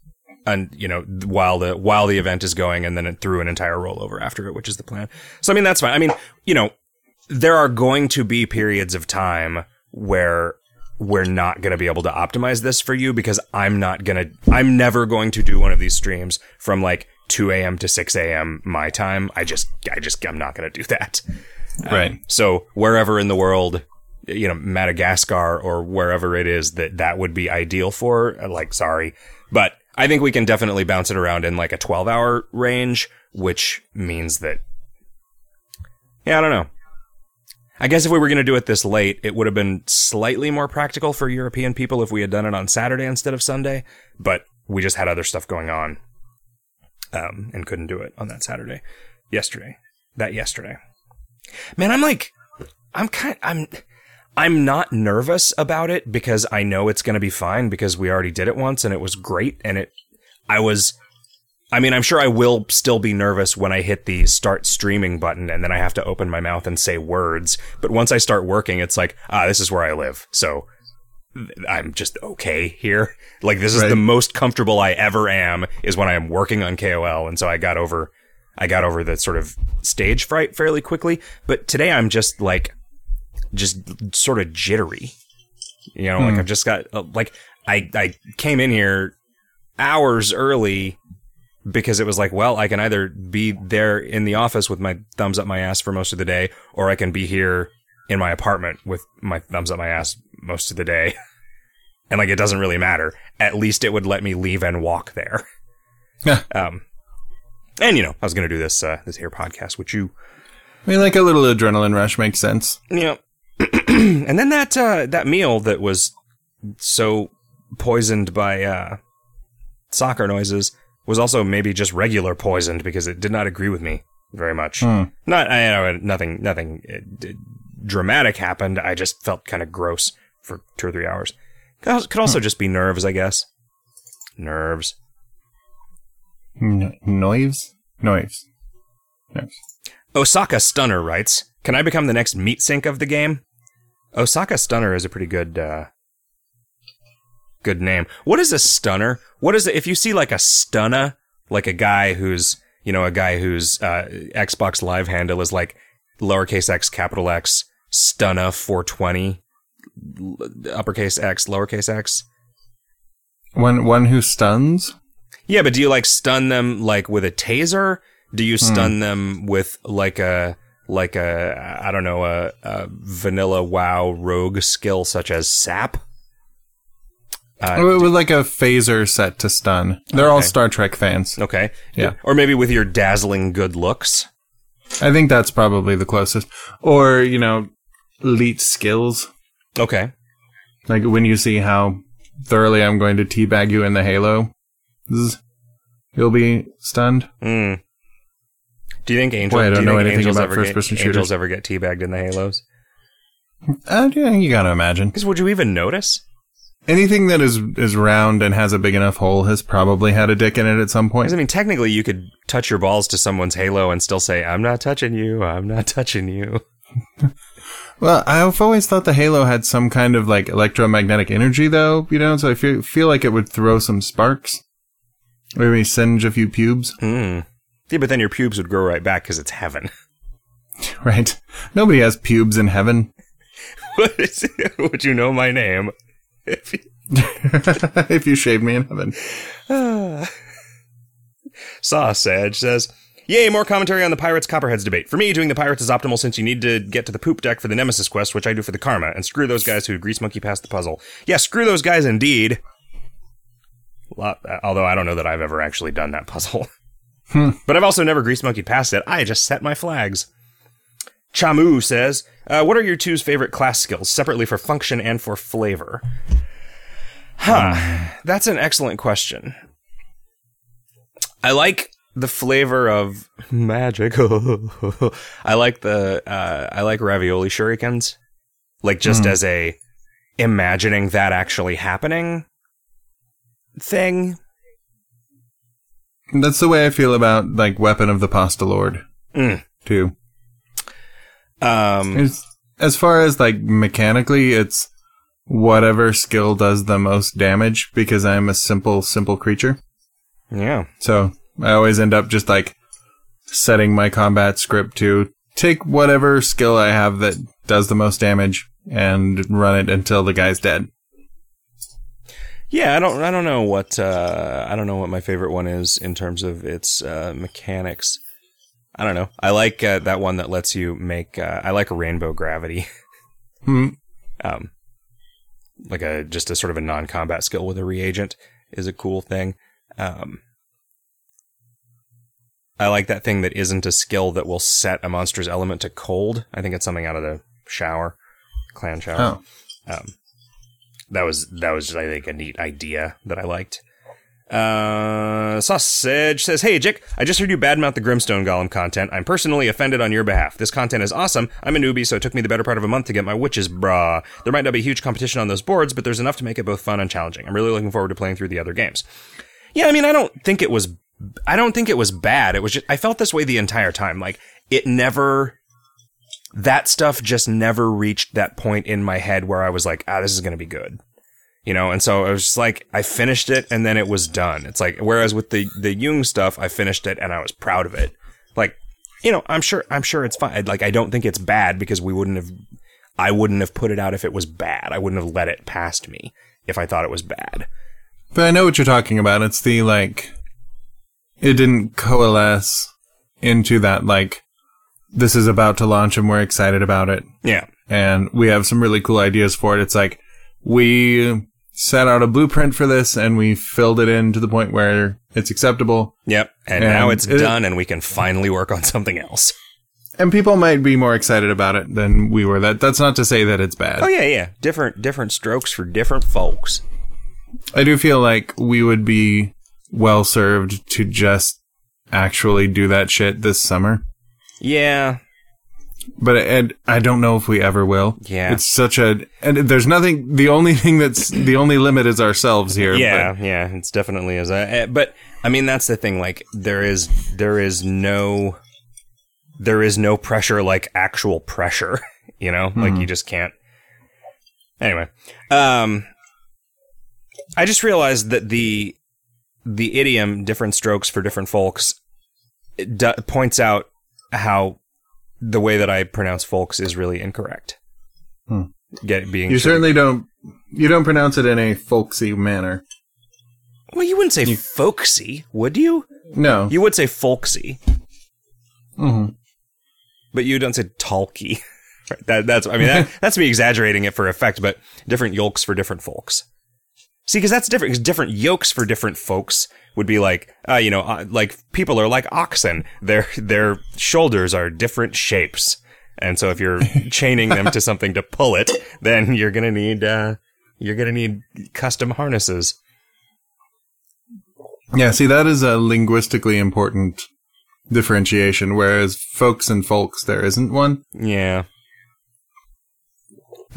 and you know while the while the event is going and then it through an entire rollover after it, which is the plan. So I mean that's fine. I mean you know there are going to be periods of time where we're not going to be able to optimize this for you because I'm not going to I'm never going to do one of these streams from like 2 a.m. to 6 a.m. my time. I just I just I'm not going to do that. Um, right. So wherever in the world, you know, Madagascar or wherever it is that that would be ideal for, like, sorry. But I think we can definitely bounce it around in like a 12 hour range, which means that, yeah, I don't know. I guess if we were going to do it this late, it would have been slightly more practical for European people if we had done it on Saturday instead of Sunday, but we just had other stuff going on, um, and couldn't do it on that Saturday. Yesterday. That yesterday. Man, I'm like, I'm kind, I'm, I'm not nervous about it because I know it's going to be fine because we already did it once and it was great and it, I was, I mean, I'm sure I will still be nervous when I hit the start streaming button and then I have to open my mouth and say words. But once I start working, it's like, ah, this is where I live. So I'm just okay here. Like this is Right. the most comfortable I ever am is when I am working on KOL. And so I got over, I got over the sort of stage fright fairly quickly. But today I'm just like, just sort of jittery. You know, like I've just got uh, like I I came in here hours early because it was like, well, I can either be there in the office with my thumbs up my ass for most of the day, or I can be here in my apartment with my thumbs up my ass most of the day. And like, it doesn't really matter. At least it would let me leave and walk there. Um, And you know, I was going to do this uh, this here podcast, which you I mean, like a little adrenaline rush makes sense. Yeah. and then that uh, that meal that was so poisoned by uh, soccer noises was also maybe just regular poisoned because it did not agree with me very much. Hmm. Not I know nothing nothing dramatic happened. I just felt kind of gross for two or three hours. Could also just be nerves, I guess. Nerves. N-? Noives. Noives. Osaka Stunner writes, "Can I become the next meat sink of the game?" Osaka Stunner is a pretty good uh good name. What is a stunner? What is it if you see like a stunner, like a guy who's, you know, a guy whose uh Xbox live handle is like lowercase x capital X stunner 420 uppercase X lowercase x. One, one who stuns? Yeah, but do you like stun them like with a taser? Do you stun them with like a like a I don't know a, a vanilla WoW rogue skill such as sap? Uh, With with like a phaser set to stun. They're all Star Trek fans. okay, Yeah. or maybe with your dazzling good looks. I think that's probably the closest. Or, you know, elite skills. Okay, Like when you see how thoroughly I'm going to teabag you in the Halo, you'll be stunned. mm. Do you think Angel? Boy, I do don't you know anything Angels about first-person shooters. Angels ever get teabagged in the Halos? Uh, yeah, you gotta imagine. Because would you even notice? Anything that is is round and has a big enough hole has probably had a dick in it at some point. Because I mean, technically, you could touch your balls to someone's Halo and still say, "I'm not touching you. I'm not touching you." Well, I've always thought the Halo had some kind of like electromagnetic energy, though. You know, so I feel feel like it would throw some sparks, or maybe singe a few pubes. Hmm. Yeah, but then your pubes would grow right back because it's heaven. Right? Nobody has pubes in heaven. What is it? Would you know my name? If you- if you shave me in heaven. Sausage says, Yay, more commentary on the Pirates Copperheads debate. For me, doing the Pirates is optimal since you need to get to the poop deck for the Nemesis quest, which I do for the Karma, and screw those guys who grease monkey past the puzzle. Yeah, screw those guys indeed. Although I don't know that I've ever actually done that puzzle. but I've also never grease monkey past it. I just set my flags. Chamu says, uh, What are your two's favorite class skills, separately for function and for flavor? Huh. That's an excellent question. I like the flavor of magic. I like the uh, I like ravioli shurikens, like just as a imagining that actually happening thing. That's the way I feel about like Weapon of the Pasta Lord Mm. too. Um, As, as far as like mechanically, it's whatever skill does the most damage because I'm a simple, simple creature. yeah, So I always end up just like setting my combat script to take whatever skill I have that does the most damage and run it until the guy's dead. yeah. I don't I don't know what uh, I don't know what my favorite one is in terms of its uh, mechanics. I don't know. I like uh, that one that lets you make. Uh, I like a rainbow gravity. Hmm. um, like a just a sort of a non-combat skill with a reagent is a cool thing. Um, I like that thing that isn't a skill that will set a monster's element to cold. I think it's something out of the shower, clan shower. Oh. Um, that was that was just, I think a neat idea that I liked. Uh, Sausage says, Hey, Jick, I just heard you badmouth the Grimstone Golem content. I'm personally offended on your behalf. This content is awesome. I'm a newbie, so it took me the better part of a month to get my witches bra. There might not be huge competition on those boards, but there's enough to make it both fun and challenging. I'm really looking forward to playing through the other games. Yeah, I mean, I don't think it was, I don't think it was bad. It was just, I felt this way the entire time. Like, it never, that stuff just never reached that point in my head where I was like, ah, this is going to be good. You know, and so it was just like, I finished it and then it was done. It's like, whereas with the, the Jung stuff, I finished it and I was proud of it. Like, you know, I'm sure, I'm sure it's fine. Like, I don't think it's bad because we wouldn't have, I wouldn't have put it out if it was bad. I wouldn't have let it past me if I thought it was bad. But I know what you're talking about. It's the like, it didn't coalesce into that like, this is about to launch and we're excited about it. Yeah. and we have some really cool ideas for it. It's like we set out a blueprint for this and we filled it in to the point where it's acceptable. Yep. And, And now it's it- done and we can finally work on something else. And people might be more excited about it than we were. That that's not to say that it's bad. Oh yeah, yeah. Different different strokes for different folks. I do feel like we would be well served to just actually do that shit this summer. Yeah. But and I don't know if we ever will. Yeah. It's such a and there's nothing the only thing that's the only limit is ourselves here. Yeah, yeah, it's definitely is. Uh, but I mean, that's the thing. Like, there is there is no there is no pressure like actual pressure. You know, like you just can't. Anyway, um, I just realized that the the idiom "different strokes for different folks" it do- points out how the way that I pronounce "folks" is really incorrect. Hmm. Get being You sure- certainly don't you don't pronounce it in a folksy manner. well, you wouldn't say folksy, would you? No. You would say folksy. hmm but you don't say talky. That, that's, I mean, that, that's me exaggerating it for effect, but different yolks for different folks. See, because that's different. Because different yokes for different folks would be like, uh, you know, uh, like people are like oxen. Their their shoulders are different shapes, and so if you're chaining them to something to pull it, then you're gonna need uh, you're gonna need custom harnesses. Yeah, see that is a linguistically important differentiation, whereas folks and folks there isn't one. Yeah,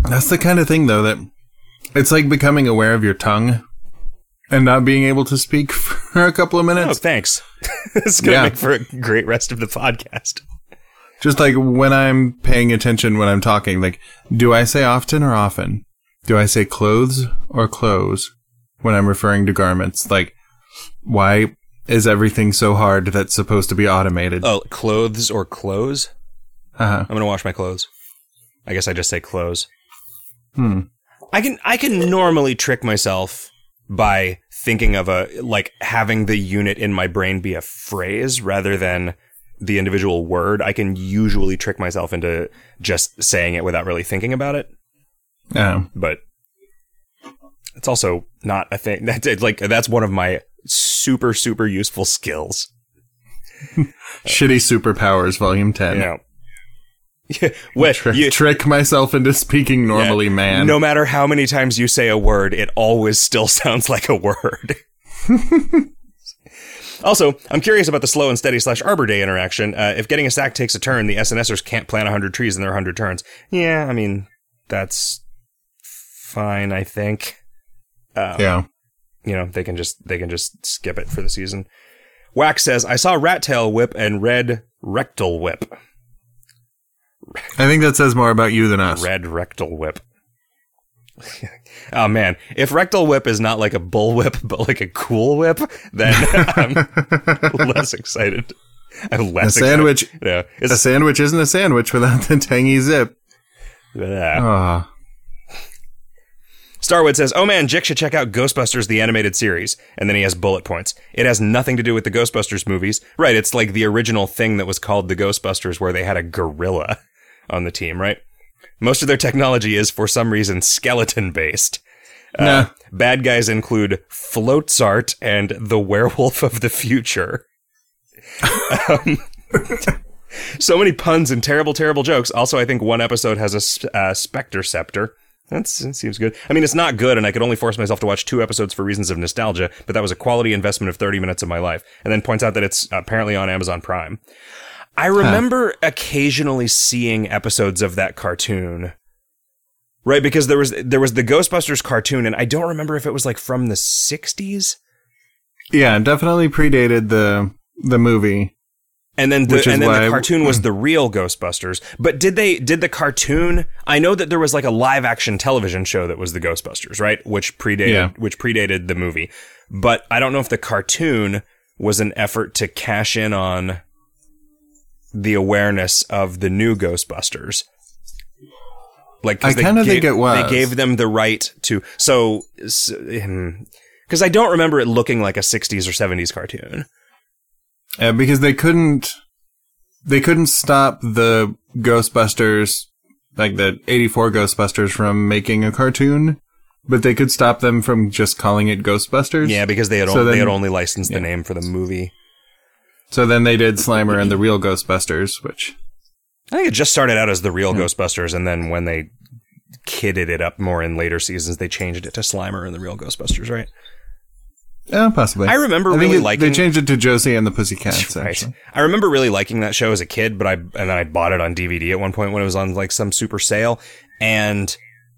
That's the kind of thing though that it's like becoming aware of your tongue and not being able to speak for a couple of minutes. Oh, thanks. it's gonna Yeah. make for a great rest of the podcast. Just like when I'm paying attention when I'm talking, like, do I say often or often? Do I say clothes or clothes when I'm referring to garments? Like, why is everything so hard that's supposed to be automated? Oh, clothes or clothes? Uh-huh. I'm gonna wash my clothes. I guess I just say clothes. Hmm. I can I can normally trick myself by thinking of a like having the unit in my brain be a phrase rather than the individual word. I can usually trick myself into just saying it without really thinking about it. Oh. But it's also not a thing. That's like that's one of my super super useful skills. Shitty Superpowers, Volume 10. You know. Yeah, what, Tri- you- trick myself into speaking normally, Yeah. man. No matter how many times you say a word, it always still sounds like a word. also, I'm curious about the slow and steady slash Arbor Day interaction. Uh, if getting a sack takes a turn, the SNSers can't plant 100 trees in their 100 turns. Yeah, I mean, that's fine, I think. Uh, Yeah. You know, they can just they can just skip it for the season. Wax says, I saw Rat Tail Whip and Red Rectal Whip. I think that says more about you than us. Red rectal whip. oh man, if rectal whip is not like a bull whip, but like a cool whip, then I'm less excited. I'm A less sandwich. Excited. Yeah, A sandwich isn't a sandwich without the tangy zip. yeah. Ah. Starwood says, "Oh man, Jick should check out Ghostbusters the animated series." And then he has bullet points. It has nothing to do with the Ghostbusters movies, right? It's like the original thing that was called the Ghostbusters, where they had a gorilla on the team, right? Most of their technology is, for some reason, skeleton based. Nah. Bad guys include Floatzart and the Werewolf of the Future. um, so many puns and terrible, terrible jokes. Also, I think one episode has a uh, Spectre Scepter. That's, that seems good. I mean, it's not good, and I could only force myself to watch two episodes for reasons of nostalgia, but that was a quality investment of 30 minutes of my life. And then points out that it's apparently on Amazon Prime. I remember occasionally seeing episodes of that cartoon. Right, because there was there was the Ghostbusters cartoon, and I don't remember if it was like from the '60s, Yeah, definitely predated the the movie. and then the and then the cartoon was the real Ghostbusters. But did they did the cartoon? I know that there was like a live action television show that was the Ghostbusters, right? Which predated Yeah. which predated the movie. But I don't know if the cartoon was an effort to cash in on the awareness of the new Ghostbusters. Like I kinda think it was. They gave them the right to so because I don't remember it looking like a '60s or '70s cartoon. Uh, because they couldn't they couldn't stop the Ghostbusters like the 84 Ghostbusters from making a cartoon but they could stop them from just calling it Ghostbusters. Yeah, because they had, So on- they had only licensed the name for the movie. So then they did Slimer and the real Ghostbusters, which I think it just started out as the real Hmm. Ghostbusters, and then when they kidded it up more in later seasons, they changed it to Slimer and the real Ghostbusters, right? yeah, possibly. I remember I really it- liking they changed it to Josie and the Pussycats. Right. Actually. I remember really liking that show as a kid, but I and then I bought it on DVD at one point when it was on like some super sale and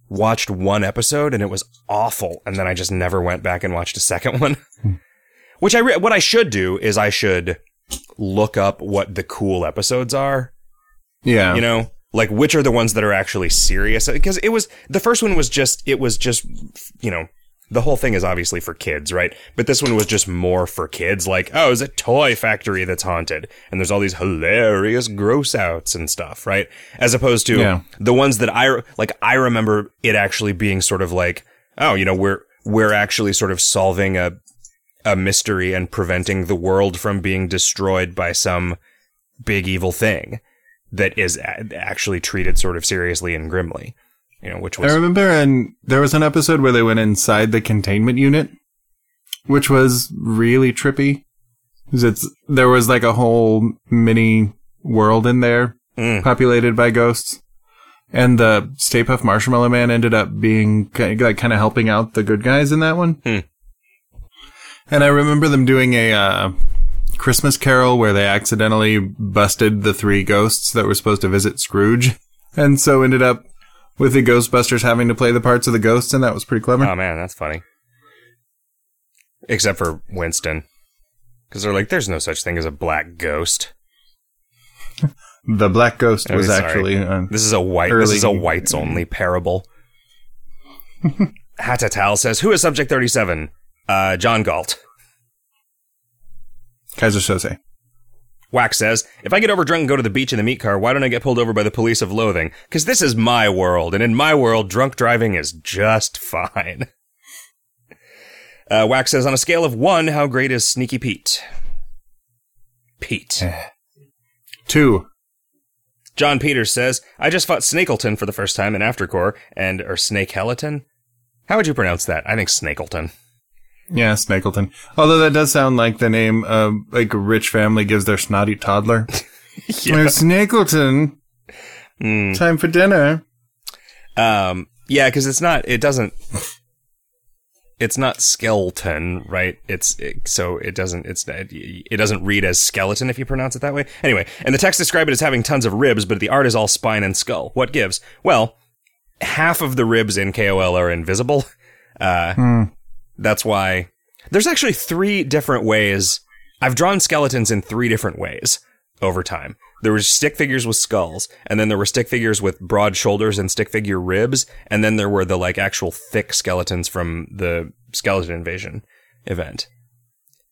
watched one episode and it was awful, and then I just never went back and watched a second one. Which I re- what I should do is I should look up what the cool episodes are Yeah. you know like which are the ones that are actually serious because it was the first one was just it was just you know the whole thing is obviously for kids right but this one was just more for kids like oh it's a toy factory that's haunted and there's all these hilarious gross outs and stuff right as opposed to Yeah. the ones that i like i remember it actually being sort of like oh you know we're we're actually sort of solving a a mystery and preventing the world from being destroyed by some big evil thing that is a- actually treated sort of seriously and grimly. You know, which I remember, and there was an episode where they went inside the containment unit, which was really trippy. It's there was like a whole mini world in there Mm. populated by ghosts, and the Stay Puft Marshmallow Man ended up being like kind of helping out the good guys in that one. Hmm. And I remember them doing a uh, Christmas Carol where they accidentally busted the three ghosts that were supposed to visit Scrooge, and so ended up with the Ghostbusters having to play the parts of the ghosts, and that was pretty clever. oh man, that's funny. Except for Winston, because they're like, "There's no such thing as a black ghost. the Black Ghost was sorry. actually uh, This is a white. This is a whites only parable." Hatatal says, "Who is Subject Thirty Seven? Uh, John Galt." Keyser Söze. Wax says, if I get overdrunk and go to the beach in the meat car, why don't I get pulled over by the police of loathing? Because this is my world, and in my world, drunk driving is just fine. Uh, Wax says, on a scale of one, how great is Sneaky Pete? Pete. Two. John Peters says, I just fought Snakelton for the first time in Aftercore, and, or Snakeleton? How would you pronounce that? I think Snakelton. Yeah, Snakelton. Although that does sound like the name of like a rich family gives their snotty toddler. Yeah. Snakelton. Mm. Time for dinner. Um, yeah, because it's not. It doesn't. It's not skeleton, right? It's it, so it doesn't. It's it doesn't read as skeleton if you pronounce it that way. Anyway, and the text describe it as having tons of ribs, but the art is all spine and skull. What gives? Well, half of the ribs in KOL are invisible. Uh, Hmm. That's why there's actually three different ways. I've drawn skeletons in three different ways over time. There were stick figures with skulls, and then there were stick figures with broad shoulders and stick figure ribs, and then there were the like actual thick skeletons from the skeleton invasion event.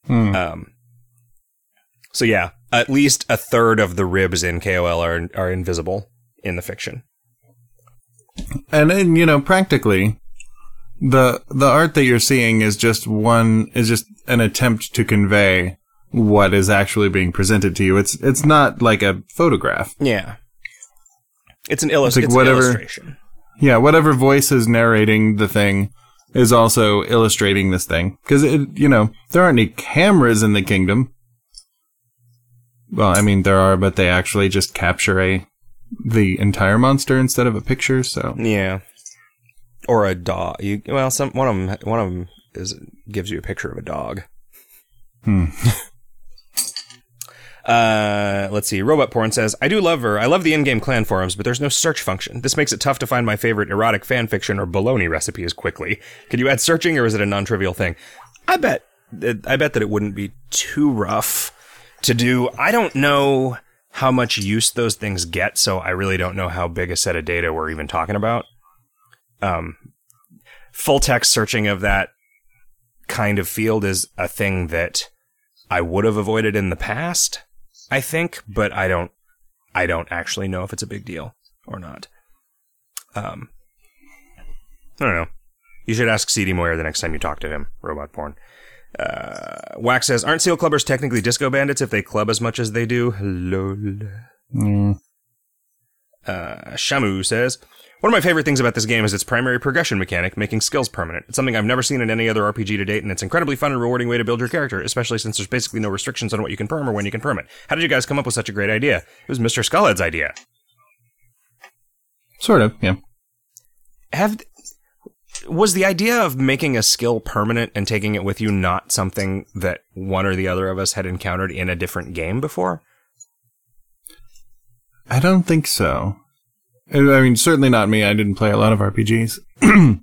Hmm. Um, so yeah, at least a third of the ribs in KOL are are invisible in the fiction. And then, you know, practically, the the art that you're seeing is just one is just an attempt to convey what is actually being presented to you. It's it's not like a photograph. Yeah, it's an, illus- It's like whatever- an illustration. Yeah, whatever voice is narrating the thing is also illustrating this thing because it, you know, there aren't any cameras in the kingdom. Well, I mean there are, but they actually just capture a the entire monster instead of a picture. So Yeah. Or a dog. You well, some one of them one of them is gives you a picture of a dog. Hmm. Uh, let's see. Robot porn says, "I do love her. I love the in-game clan forums, but there's no search function. This makes it tough to find my favorite erotic fan fiction or baloney recipes quickly. Could you add searching, or is it a non-trivial thing? I bet. I bet that it wouldn't be too rough to do. I don't know how much use those things get, so I really don't know how big a set of data we're even talking about. Um, full text searching of that kind of field is a thing that I would have avoided in the past, I think, but I don't I don't actually know if it's a big deal or not. Um I don't know. You should ask CD Moyer the next time you talk to him, robot porn. Uh, Wax says, aren't seal clubbers technically disco bandits if they club as much as they do? Lol. mm, Uh, Shamu says, One of my favorite things about this game is its primary progression mechanic, making skills permanent. It's something I've never seen in any other RPG to date, and it's an incredibly fun and rewarding way to build your character, especially since there's basically no restrictions on what you can perm or when you can perm it. How did you guys come up with such a great idea? It was Mr. Skullhead's idea. Sort of, yeah. Have was the idea of making a skill permanent and taking it with you not something that one or the other of us had encountered in a different game before? I don't think so. I mean, certainly not me. I didn't play a lot of RPGs.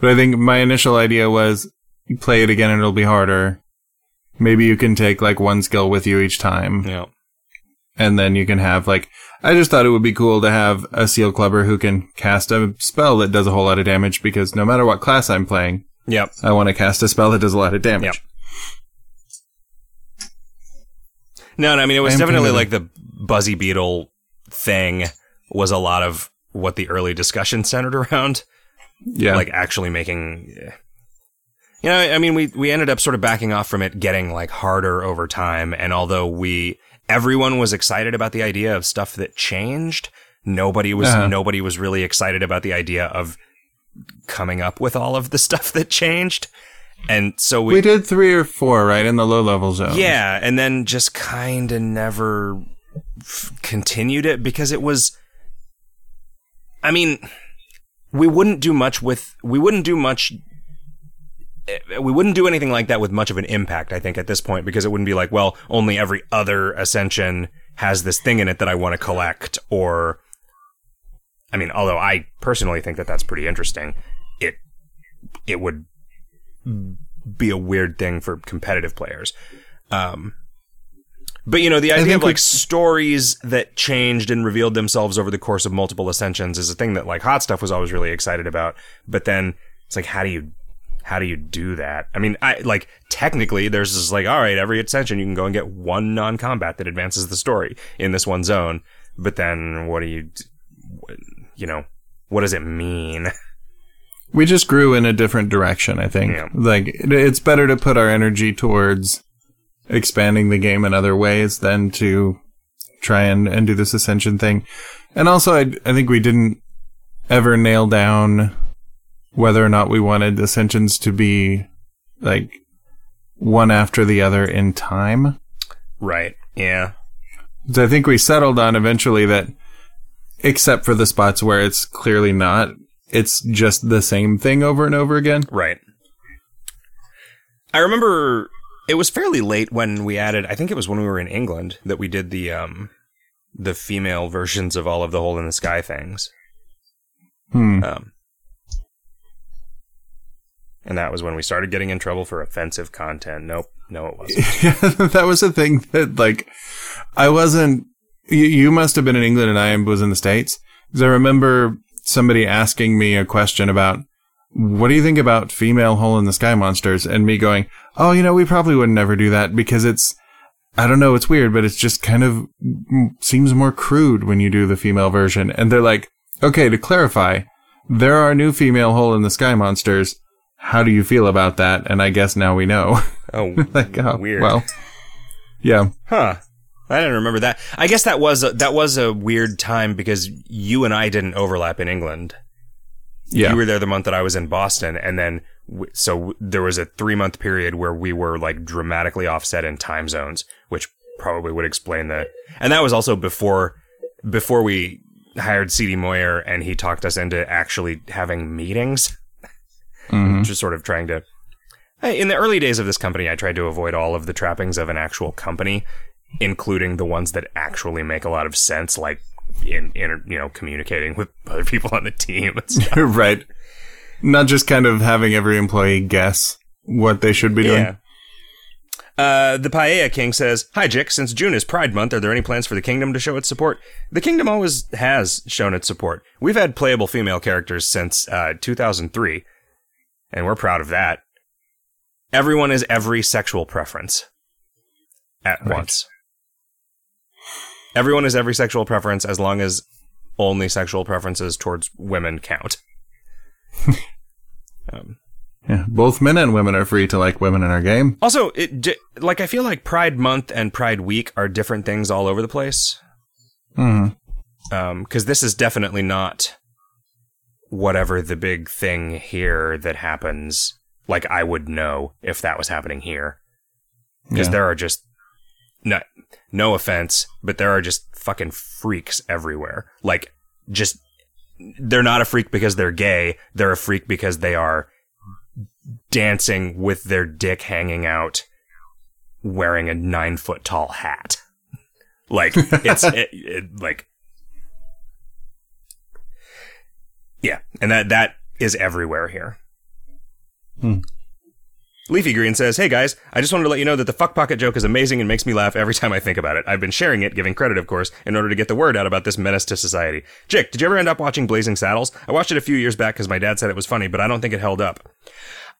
but I think my initial idea was you play it again and it'll be harder. Maybe you can take like one skill with you each time. Yeah. And then you can have like, I just thought it would be cool to have a seal clubber who can cast a spell that does a whole lot of damage because no matter what class I'm playing, Yep. I want to cast a spell that does a lot of damage. Yep. No, no, I mean it was definitely like the Buzzy Beetle thing was a lot of what the early discussion centered around. Yeah. like actually making you know i mean we we ended up sort of backing off from it getting like harder over time and although we everyone was excited about the idea of stuff that changed nobody was Uh-huh. nobody was really excited about the idea of coming up with all of the stuff that changed and so we, we did three or four, right? In the low level zone. yeah and then just kind of never f- continued it because it was i mean we wouldn't do much with we wouldn't do much eh, we wouldn't do anything like that with much of an impact i think at this point because it wouldn't be like well only every other ascension has this thing in it that i want to collect or i mean although i personally think that that's pretty interesting. It it would be a weird thing for competitive players. Um but you know, the idea of like we- stories that changed and revealed themselves over the course of multiple ascensions is a thing that like hot stuff was always really excited about. But then it's like, how do you, how do you do that? I mean, I like technically there's this like, all right, every ascension you can go and get one non-combat that advances the story in this one zone. But then what do you, you know, what does it mean? We just grew in a different direction, I think. Yeah. Like, it's better to put our energy towards expanding the game in other ways than to try and, and do this ascension thing. And also, I, I think we didn't ever nail down whether or not we wanted ascensions to be like one after the other in time. Right. Yeah. So I think we settled on eventually that, except for the spots where it's clearly not, it's just the same thing over and over again. Right. I remember it was fairly late when we added. I think it was when we were in England that we did the um the female versions of all of the hole in the sky things. Hmm. Um, and that was when we started getting in trouble for offensive content. Nope, no, it wasn't. Yeah, that was a thing that like I wasn't. You, you must have been in England and I was in the states because I remember somebody asking me a question about what do you think about female hole in the sky monsters and me going, oh, you know, we probably would never do that because it's. I don't know, it's weird, but it's just kind of seems more crude when you do the female version. And they're like, okay, to clarify, there are new female hole in the sky monsters. How do you feel about that? And I guess now we know. Oh, like, oh, weird. Well, yeah. Huh. I didn't remember that. I guess that was a, that was a weird time because you and I didn't overlap in England. Yeah. You were there the month that I was in Boston, and then w- so there was a three month period where we were like dramatically offset in time zones, which probably would explain the. And that was also before before we hired CD Moyer, and he talked us into actually having meetings, Mhm. just sort of trying to. In the early days of this company, I tried to avoid all of the trappings of an actual company, including the ones that actually make a lot of sense, like in, in you know communicating with other people on the team right. Not just kind of having every employee guess what they should be doing. Yeah. Uh, the Paella King says, Hi, Jick. Since June is Pride Month, are there any plans for the Kingdom to show its support? The Kingdom always has shown its support. We've had playable female characters since uh, 2003, and we're proud of that. Everyone is every sexual preference at Right. once. Everyone has every sexual preference as long as only sexual preferences towards women count. um, Yeah. Both men and women are free to like women in our game. Also, it like I feel like Pride Month and Pride Week are different things all over the place. hmm Because this is definitely not whatever the big thing here that happens, like I would know if that was happening here. Because Yeah. there are just no, no offense, but there are just fucking freaks everywhere. Like, just they're not a freak because they're gay. They're a freak because they are dancing with their dick hanging out, wearing a nine foot tall hat. Like it's it, it, like, yeah, and that that is everywhere here. Hmm. Leafy Green says, Hey guys, I just wanted to let you know that the fuck pocket joke is amazing and makes me laugh every time I think about it. I've been sharing it, giving credit, of course, in order to get the word out about this menace to society. Jick, did you ever end up watching Blazing Saddles? I watched it a few years back because my dad said it was funny, but I don't think it held up.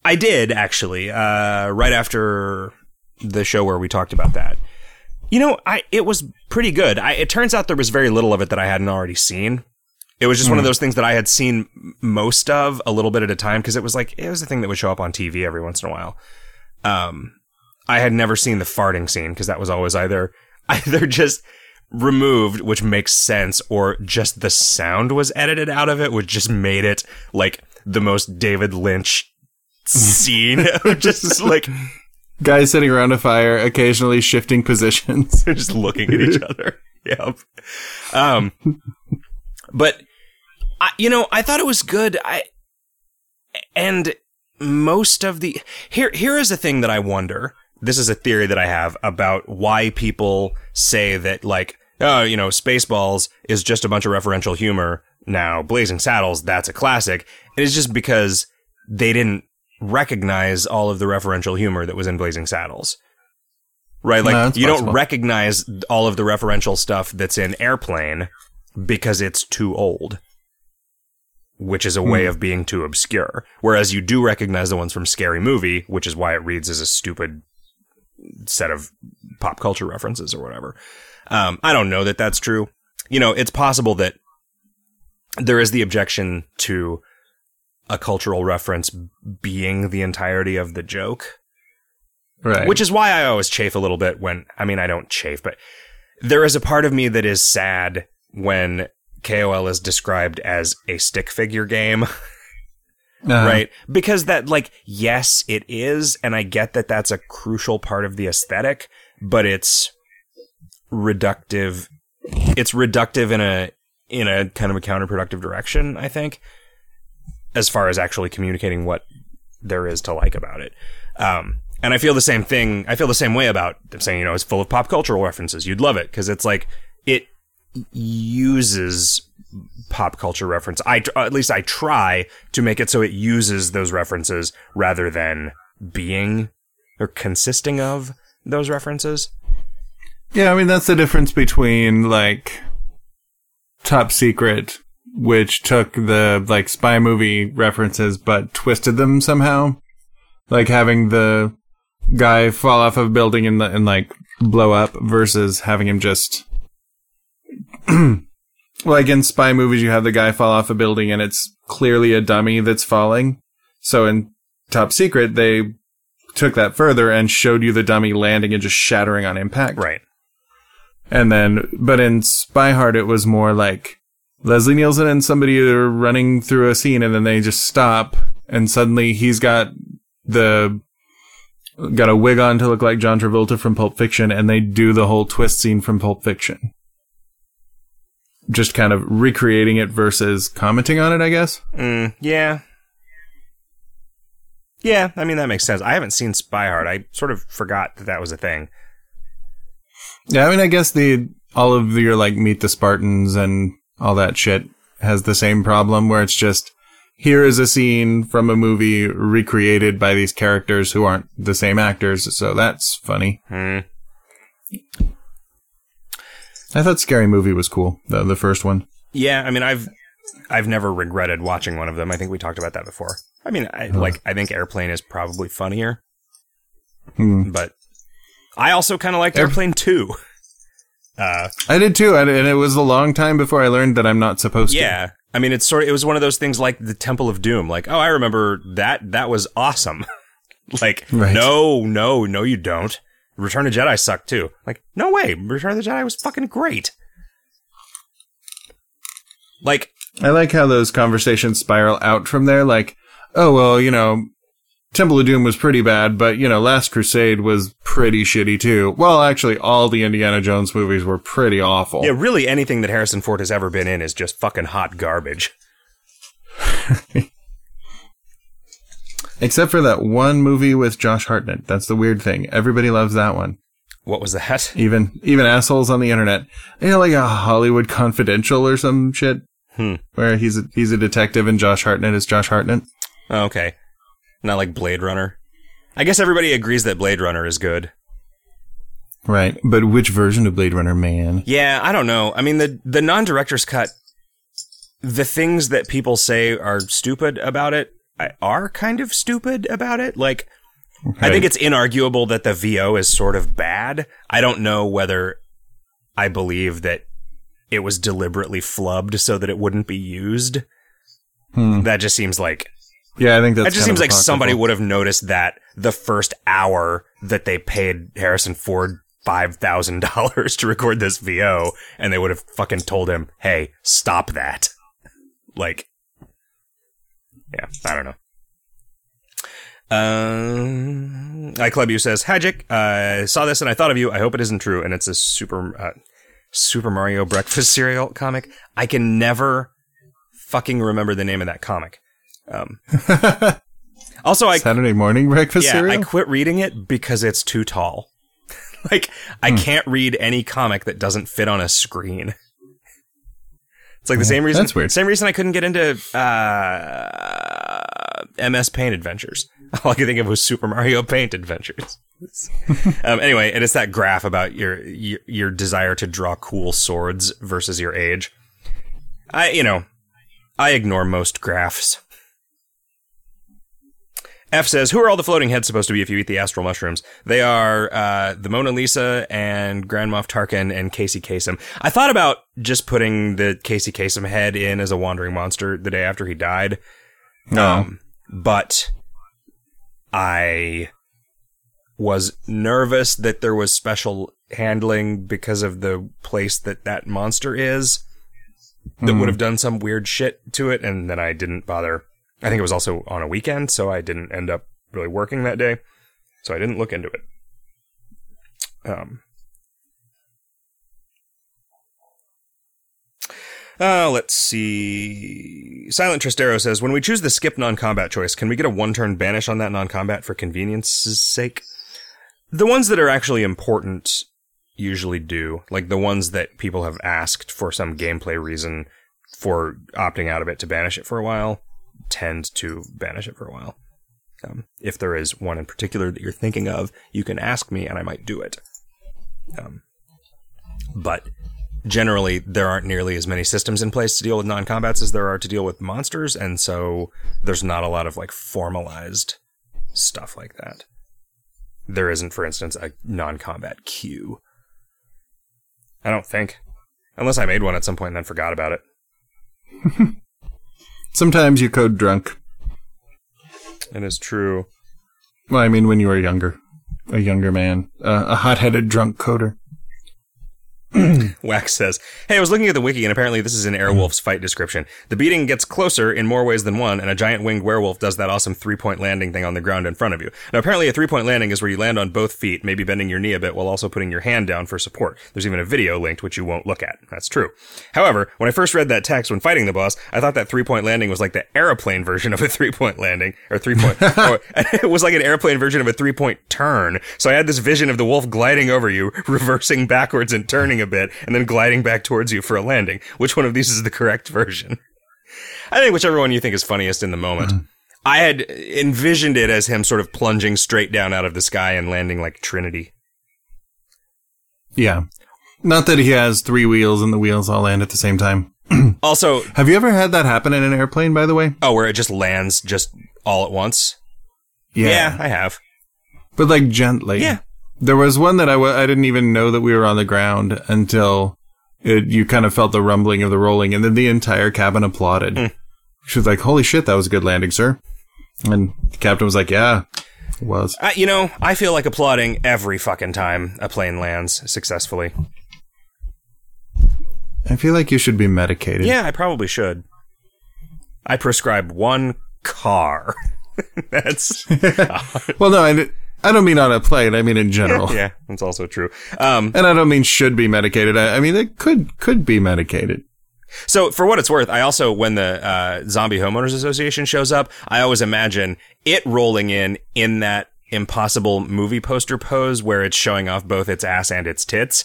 I did, actually, uh, right after the show where we talked about that. You know, I it was pretty good. I, it turns out there was very little of it that I hadn't already seen. It was just one of those things that I had seen most of a little bit at a time because it was like it was a thing that would show up on TV every once in a while. Um, I had never seen the farting scene because that was always either either just removed, which makes sense, or just the sound was edited out of it, which just made it like the most David Lynch scene. just like Guys sitting around a fire, occasionally shifting positions. They're just looking at each other. Yep. Um, but I, you know, I thought it was good. I and most of the here here is a thing that I wonder. This is a theory that I have about why people say that like oh you know Spaceballs is just a bunch of referential humor. Now Blazing Saddles that's a classic. It is just because they didn't recognize all of the referential humor that was in Blazing Saddles. Right, like No, you don't recognize all of the referential stuff that's in Airplane because it's too old, which is a way Hmm. of being too obscure. Whereas you do recognize the ones from Scary Movie, which is why it reads as a stupid set of pop culture references or whatever. Um, I don't know that that's true. You know, it's possible that there is the objection to a cultural reference being the entirety of the joke. Right. Which is why I always chafe a little bit when, I mean, I don't chafe, but there is a part of me that is sad when KOL is described as a stick figure game, Uh, right? Because that, like, yes, it is, and I get that that's a crucial part of the aesthetic, but it's reductive. It's reductive in a, in a kind of a counterproductive direction, I think, as far as actually communicating what there is to like about it. Um, and I feel the same thing. I feel the same way about them saying, you know, it's full of pop cultural references. You'd love it because it's like uses pop culture reference. I at least I try to make it so it uses those references rather than being or consisting of those references. Yeah, I mean that's the difference between like Top Secret, which took the like spy movie references but twisted them somehow, like having the guy fall off of a building and, and like blow up versus having him just like in spy movies you have the guy fall off a building and it's clearly a dummy that's falling. So in Top Secret they took that further and showed you the dummy landing and just shattering on impact. Right. And then, but in Spy Hard, it was more like Leslie Nielsen and somebody are running through a scene and then they just stop and suddenly he's got the, got a wig on to look like John Travolta from Pulp Fiction and they do the whole twist scene from Pulp Fiction. Just kind of recreating it versus commenting on it, I guess. Mm, yeah. Yeah, I mean that makes sense. I haven't seen Spy Hard. I sort of forgot that that was a thing. Yeah, I mean, I guess the, all of your like Meet the Spartans and all that shit has the same problem where it's just, here is a scene from a movie recreated by these characters who aren't the same actors, so that's funny. Hmm. I thought Scary Movie was cool, the, the first one. Yeah, I mean I've I've never regretted watching one of them. I think we talked about that before. I mean, I, like I think Airplane is probably funnier, Hmm. but I also kind of liked Air- Airplane 2. Uh, I did too, and and it was a long time before I learned that I'm not supposed to. yeah. I mean, it's sort of, it was one of those things like the Temple of Doom. Like, oh, I remember that. That was awesome. like, Right. no, no, no, you don't. Return of the Jedi sucked too. Like, no way. Return of the Jedi was fucking great. Like, I like how those conversations spiral out from there. Like, oh well, you know, Temple of Doom was pretty bad, but you know, Last Crusade was pretty shitty too. Well, actually, all the Indiana Jones movies were pretty awful. Yeah, really anything that Harrison Ford has ever been in is just fucking hot garbage. Except for that one movie with Josh Hartnett. That's the weird thing. Everybody loves that one. What was that? Even even assholes on the internet. You know, like a Hollywood Confidential or some shit. Hmm. Where he's a, he's a detective and Josh Hartnett is Josh Hartnett. Oh, okay. Not like Blade Runner. I guess everybody agrees that Blade Runner is good. Right. But which version of Blade Runner, man? Yeah, I don't know. I mean, the the non-director's cut, the things that people say are stupid about it are kind of stupid about it. Like, I think it's inarguable that the VO is sort of bad. I don't know whether I believe that it was deliberately flubbed so that it wouldn't be used. Hmm. That just seems like Yeah, I think that's it just seems like somebody would have noticed that the first hour that they paid Harrison Ford five thousand dollars to record this VO, and they would have fucking told him, "Hey, stop that!" Like, yeah, I don't know. Um, I Club You says, "Hi, Jick. I saw this and I thought of you. I hope it isn't true." And it's a Super uh, Super Mario breakfast cereal comic. I can never fucking remember the name of that comic. Um, also, I Saturday morning breakfast yeah, cereal. I quit reading it because it's too tall. like I Hmm. can't read any comic that doesn't fit on a screen. It's like the same reason. that's weird. Same reason I couldn't get into uh, MS Paint Adventures. All I could think of was Super Mario Paint Adventures. um, anyway, and it's that graph about your, your your desire to draw cool swords versus your age. I you know, I ignore most graphs. F says, "Who are all the floating heads supposed to be if you eat the astral mushrooms? They are uh, the Mona Lisa and Grand Moff Tarkin and Casey Kasem. I thought about just putting the Casey Kasem head in as a wandering monster the day after he died, no. um, but I was nervous that there was special handling because of the place that that monster is that Hmm. would have done some weird shit to it, and then I didn't bother. I think it was also on a weekend, so I didn't end up really working that day, so I didn't look into it. Um. Uh, let's see. Silent Tristero says, when we choose the skip non-combat choice, can we get a one-turn banish on that non-combat for convenience's sake? The ones that are actually important usually do. Like the ones that people have asked for some gameplay reason for opting out of it to banish it for a while tend to banish it for a while. Um, if there is one in particular that you're thinking of, you can ask me and I might do it. Um, but generally, there aren't nearly as many systems in place to deal with non-combats as there are to deal with monsters, and so there's not a lot of like formalized stuff like that. There isn't, for instance, a non-combat queue. I don't think. Unless I made one at some point and then forgot about it. Sometimes you code drunk. And It is true. Well, I mean, when you were younger, a younger man, uh, a hot-headed drunk coder. Wax says, Hey, I was looking at the wiki and apparently this is in Airwolf's fight description. The beating gets closer in more ways than one, and a giant winged werewolf does that awesome three point landing thing on the ground in front of you. Now, apparently, a three point landing is where you land on both feet, maybe bending your knee a bit while also putting your hand down for support. There's even a video linked, which you won't look at. That's true. However, when I first read that text when fighting the boss, I thought that three point landing was like the airplane version of a three point landing, or three point, or, it was like an airplane version of a three point turn. So I had this vision of the wolf gliding over you, reversing backwards and turning a bit, and then gliding back towards you for a landing. Which one of these is the correct version? I think whichever one you think is funniest in the moment. Mm-hmm. I had envisioned it as him sort of plunging straight down out of the sky and landing like Trinity. Yeah. Not that he has three wheels and the wheels all land at the same time. Also, Have you ever had that happen in an airplane, by the way? oh, where it just lands just all at once. Yeah. Yeah, I have. But like gently. Yeah. There was one that I w- I didn't even know that we were on the ground until it, you kind of felt the rumbling of the rolling, and then the entire cabin applauded. Hmm. She was like, "Holy shit, that was a good landing, sir!" And the captain was like, "Yeah, it was." Uh, you know, I feel like applauding every fucking time a plane lands successfully. I feel like you should be medicated. Yeah, I probably should. I prescribe one car. That's Well, no, I, I don't mean on a plate. I mean in general. yeah, that's also true. Um, And I don't mean should be medicated. I, I mean it could could be medicated. So for what it's worth, I also when the uh, Zombie Homeowners Association shows up, I always imagine it rolling in in that impossible movie poster pose where it's showing off both its ass and its tits.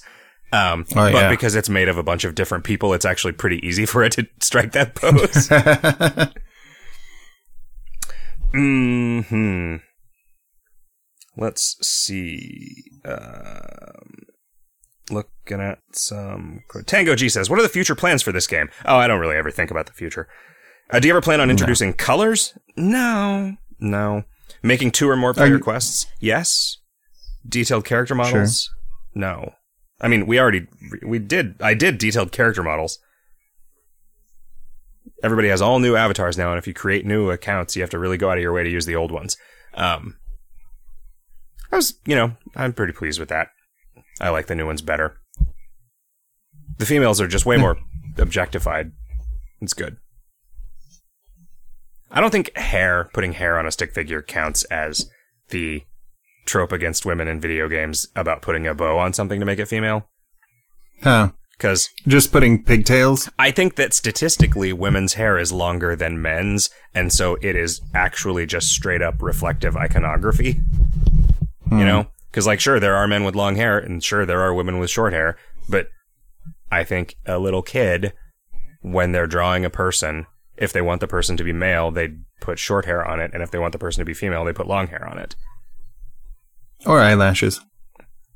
Um, Oh, but yeah. because it's made of a bunch of different people, it's actually pretty easy for it to strike that pose. hmm Let's see. Um, looking at some. Tango G says, "What are the future plans for this game?" Oh, I don't really ever think about the future. Uh, do you ever plan on introducing colors? No, no. Making two or more player you- quests? Yes. Detailed character models? No. I mean, we already we did. I did detailed character models. Everybody has all new avatars now, and if you create new accounts, you have to really go out of your way to use the old ones. Um, I was, you know, I'm pretty pleased with that. I like the new ones better. The females are just way hmm. more objectified. It's good. I don't think hair, putting hair on a stick figure counts as the trope against women in video games about putting a bow on something to make it female. Huh. Because Just putting pigtails. I think that statistically, women's hair is longer than men's, and so it is actually just straight up reflective iconography. You hmm. know? Because, like, sure, there are men with long hair, and sure, there are women with short hair, but I think a little kid, when they're drawing a person, if they want the person to be male, they put short hair on it, and if they want the person to be female, they put long hair on it. Or eyelashes.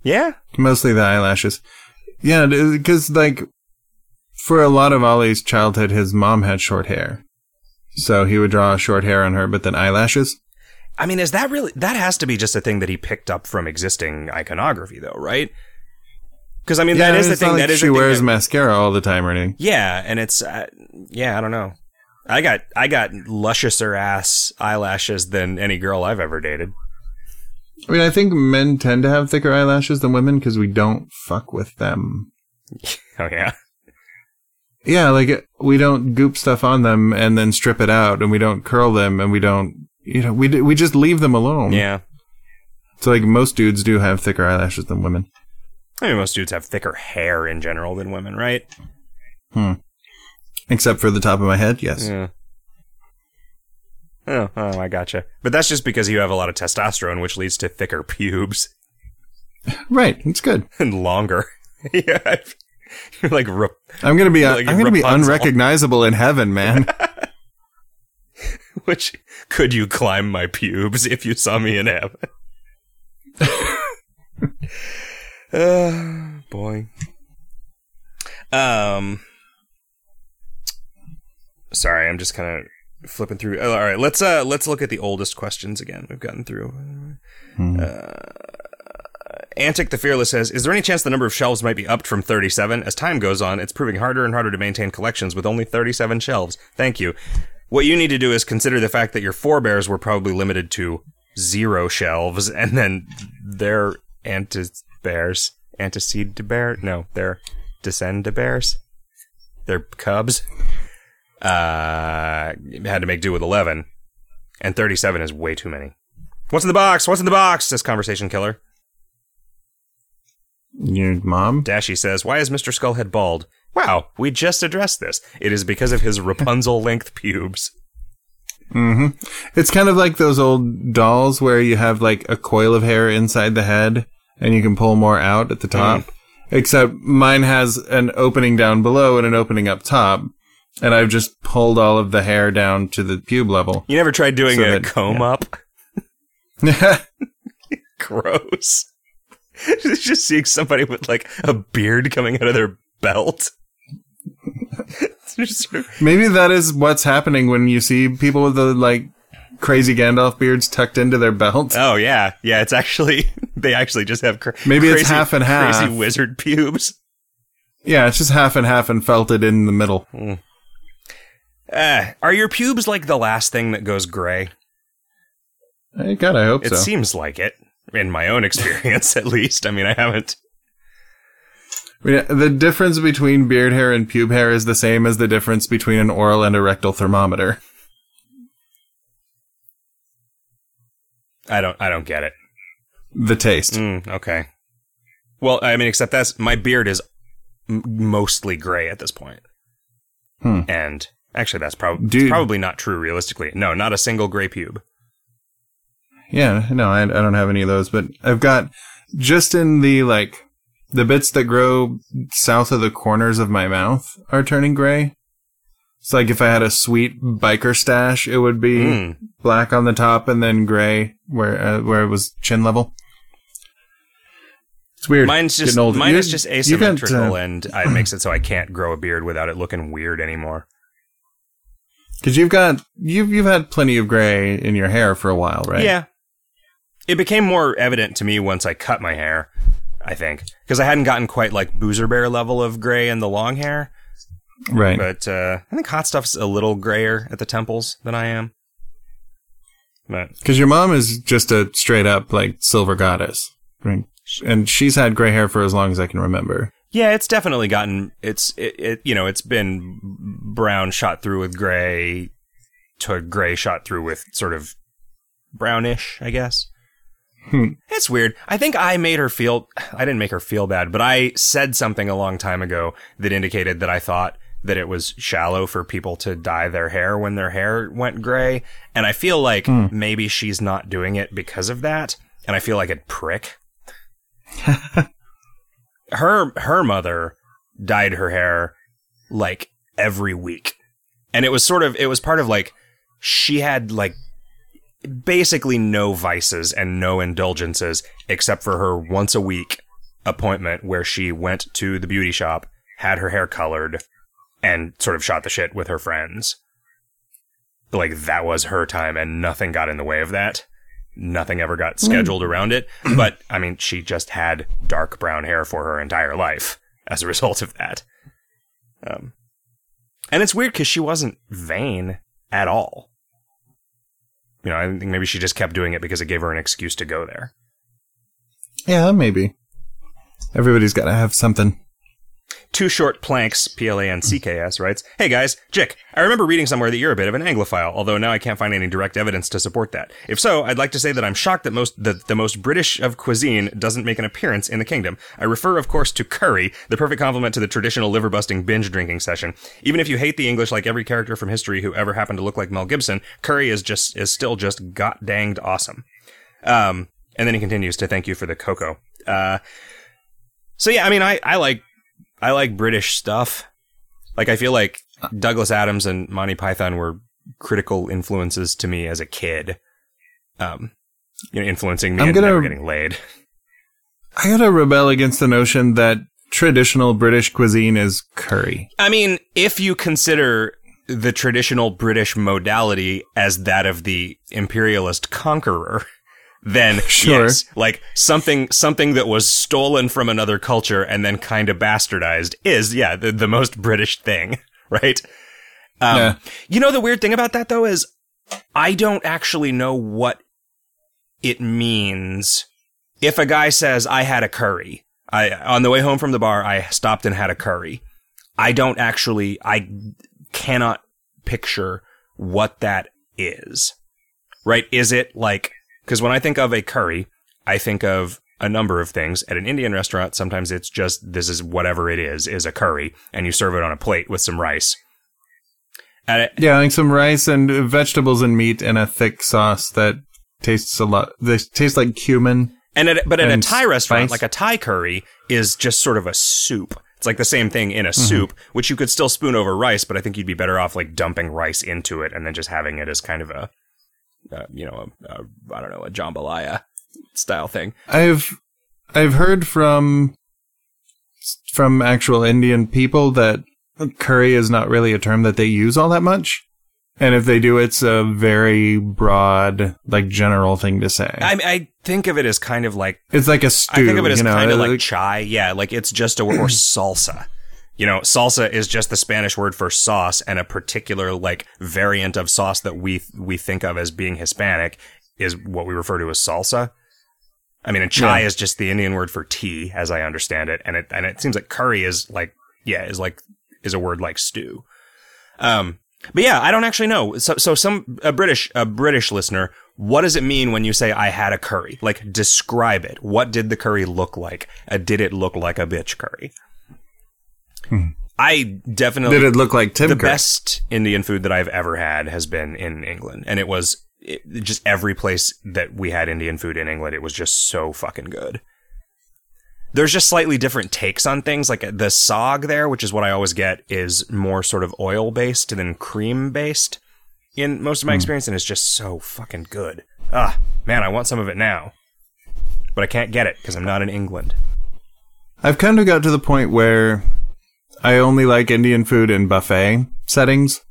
Yeah? Mostly the eyelashes. Yeah, because, like, for a lot of Ollie's childhood, his mom had short hair. So he would draw short hair on her, but then eyelashes. I mean, is that really, that has to be just a thing that he picked up from existing iconography, though, right? Because, I mean, yeah, that is the thing. like that is she wears that- mascara all the time or anything. Yeah, and it's uh, yeah, I don't know. I got I got lusciouser ass eyelashes than any girl I've ever dated. I mean, I think men tend to have thicker eyelashes than women because we don't fuck with them. Oh yeah. Yeah, like we don't goop stuff on them and then strip it out, and we don't curl them, and we don't, you know, we we just leave them alone. Yeah. So like most dudes do have thicker eyelashes than women. I mean most dudes have thicker hair in general than women, right? Hmm. Except for the top of my head, yes. Yeah. Oh, oh, I gotcha. But that's just because you have a lot of testosterone, which leads to thicker pubes Right, it's good. and longer. yeah, you're like Ra- I'm gonna be uh, Like I'm gonna be unrecognizable in heaven, man. Which could you climb my pubes if you saw me in heaven? uh, boy. Um. Sorry, I'm just kind of flipping through. Oh, all right, let's uh let's look at the oldest questions again we've gotten through. Uh, Antic the Fearless says, "Is there any chance the number of shelves might be upped from 37? As time goes on, it's proving harder and harder to maintain collections with only 37 shelves. Thank you. What you need to do is consider the fact that your forebears were probably limited to zero shelves, and then their antibears, antecede bear, no, their descend to bears, their cubs, uh, had to make do with 11, and 37 is way too many. What's in the box? What's in the box? Says Conversation Killer. Your mom? Dashy says, Why is Mr. Skullhead bald? Wow, we just addressed this. It is because of his Rapunzel length pubes. hmm It's kind of like those old dolls where you have like a coil of hair inside the head and you can pull more out at the top. Except mine has an opening down below and an opening up top. And I've just pulled all of the hair down to the pube level. You never tried doing So a that- comb yeah. up? Gross. Just seeing somebody with like a beard coming out of their belt. It's just sort of- Maybe that is what's happening when you see people with the like crazy Gandalf beards tucked into their belt. oh yeah, yeah. It's actually they actually just have cra- Maybe it's crazy, half and half. Crazy wizard pubes. Yeah, it's just half and half and felted in the middle. Uh, are your pubes like the last thing that goes gray? God, I hope It so. seems like it, in my own experience, at least. I mean, I haven't. I mean, the difference between beard hair and pube hair is the same as the difference between an oral and a rectal thermometer. I don't. I don't get it. The taste. Mm, okay. Well, I mean, except that's my beard is m- mostly gray at this point. Hmm. and actually, that's, prob- probably not true realistically. No, not a single gray pube. Yeah, no, I, I don't have any of those, but I've got just in the like the bits that grow south of the corners of my mouth are turning gray. It's like if I had a sweet biker stash, it would be Mm. black on the top and then gray where uh, where it was chin level. It's weird. Mine's just older. mine You- is just got, asymmetrical, uh, and it makes it so I can't grow a beard without it looking weird anymore. Cause you've got you've you've had plenty of gray in your hair for a while, right? Yeah. It became more evident to me once I cut my hair, I think. Because I hadn't gotten quite like Boozer Bear level of gray in the long hair. right. But uh, I think Hot Stuff's a little grayer at the temples than I am. But Because your mom is just a straight up like silver goddess, right? And she's had gray hair for as long as I can remember. yeah, it's definitely gotten it's it, it you know, it's been brown shot through with gray to gray shot through with sort of brownish, I guess. Hmm. It's weird. I think I made her feel, I didn't make her feel bad, but I said something a long time ago that indicated that I thought that it was shallow for people to dye their hair when their hair went gray. And I feel like maybe she's not doing it because of that. And I feel like a prick. her, her mother dyed her hair like every week. And it was sort of, it was part of like, she had like basically no vices and no indulgences except for her once a week appointment where she went to the beauty shop, had her hair colored, and sort of shot the shit with her friends. Like that was her time and nothing got in the way of that. Nothing ever got scheduled around it. But I mean, she just had dark brown hair for her entire life as a result of that. Um, and it's weird because she wasn't vain at all. You know, I think maybe she just kept doing it because it gave her an excuse to go there. Yeah, maybe. Everybody's got to have something. Two Short Plancks, P L A N C K S, writes Hey guys, Jick, I remember reading somewhere that you're a bit of an Anglophile, although now I can't find any direct evidence to support that. If so, I'd like to say that I'm shocked that most that the most British of cuisine doesn't make an appearance in the kingdom. I refer, of course, to curry, the perfect complement to the traditional liver busting binge drinking session. Even if you hate the English like every character from history who ever happened to look like Mel Gibson, curry is just is still just got danged awesome. Um, and then he continues to thank you for the cocoa. Uh, so yeah, I mean, I, I like I like British stuff. Like I feel like Douglas Adams and Monty Python were critical influences to me as a kid. Um, you know, influencing me I'm gonna- getting laid. I gotta rebel against the notion that traditional British cuisine is curry. I mean, if you consider the traditional British modality as that of the imperialist conqueror, then Sure. yes, like something something that was stolen from another culture and then kind of bastardized is yeah the, the most British thing, right? Um, Yeah. You know the weird thing about that though is I don't actually know what it means if a guy says I had a curry. I on the way home from the bar I stopped and had a curry. I don't actually I cannot picture what that is. Right? Is it like cuz when I think of a curry, I think of a number of things. At an Indian restaurant, sometimes it's just this is whatever it is is a curry and you serve it on a plate with some rice. At a, Yeah, like some rice and vegetables and meat and a thick sauce that tastes a lot. They taste like cumin. And at, but at a Thai restaurant, spice. like a Thai curry is just sort of a soup. It's like the same thing in a Mm-hmm. soup, which you could still spoon over rice, but I think you'd be better off like dumping rice into it and then just having it as kind of a, uh, you know, I don't know, a jambalaya style thing. I've I've heard from from actual Indian people that curry is not really a term that they use all that much. And if they do, it's a very broad, like general thing to say. I, I think of it as kind of like it's like a stew. I think of it as you know, kind of like like- chai. Yeah, like it's just a or salsa. You know, salsa is just the Spanish word for sauce, and a particular like variant of sauce that we we think of as being Hispanic is what we refer to as salsa. I mean, and chai Yeah. is just the Indian word for tea, as I understand it, and it and it seems like curry is like yeah is like is a word like stew. Um, but yeah, I don't actually know. So so some a British a British listener what does it mean when you say I had a curry? Like, describe it. What did the curry look like? Uh, did it look like a bitch curry? I definitely Did it look like Tim the Curry? best Indian food that I've ever had has been in England, and it was it, just every place that we had Indian food in England. It was just so fucking good. There's just slightly different takes on things. Like the saag there, which is what I always get, is more sort of oil based than cream based in most of my experience, and it's just so fucking good. Ah, man, I want some of it now, but I can't get it because I'm not in England. I've kind of got to the point where I only like Indian food in buffet settings.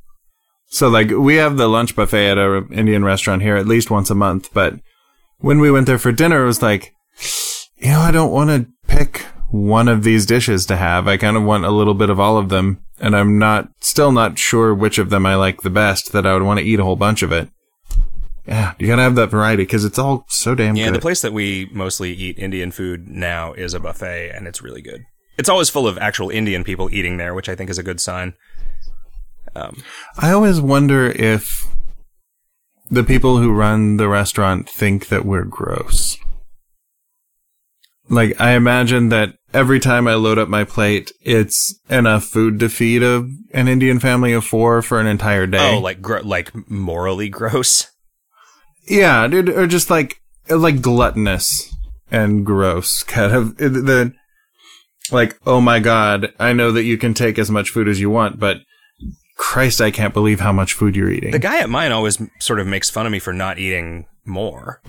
So like we have the lunch buffet at our Indian restaurant here at least once a month, but when we went there for dinner, it was like, you know, I don't want to pick one of these dishes to have. I kind of want a little bit of all of them, and I'm not still not sure which of them I like the best. That I would want to eat a whole bunch of it. Yeah, you gotta have that variety because it's all so damn Yeah, good. the place that we mostly eat Indian food now is a buffet, and it's really good. It's always full of actual Indian people eating there, which I think is a good sign. Um, I always wonder if the people who run the restaurant think that we're gross. Like, I imagine that every time I load up my plate, it's enough food to feed a, an Indian family of four for an entire day. oh, like gro- like morally gross. yeah, dude, or just like, like gluttonous and gross kind of the, the like, oh my god, I know that you can take as much food as you want, but Christ, I can't believe how much food you're eating. The guy at mine always sort of makes fun of me for not eating more.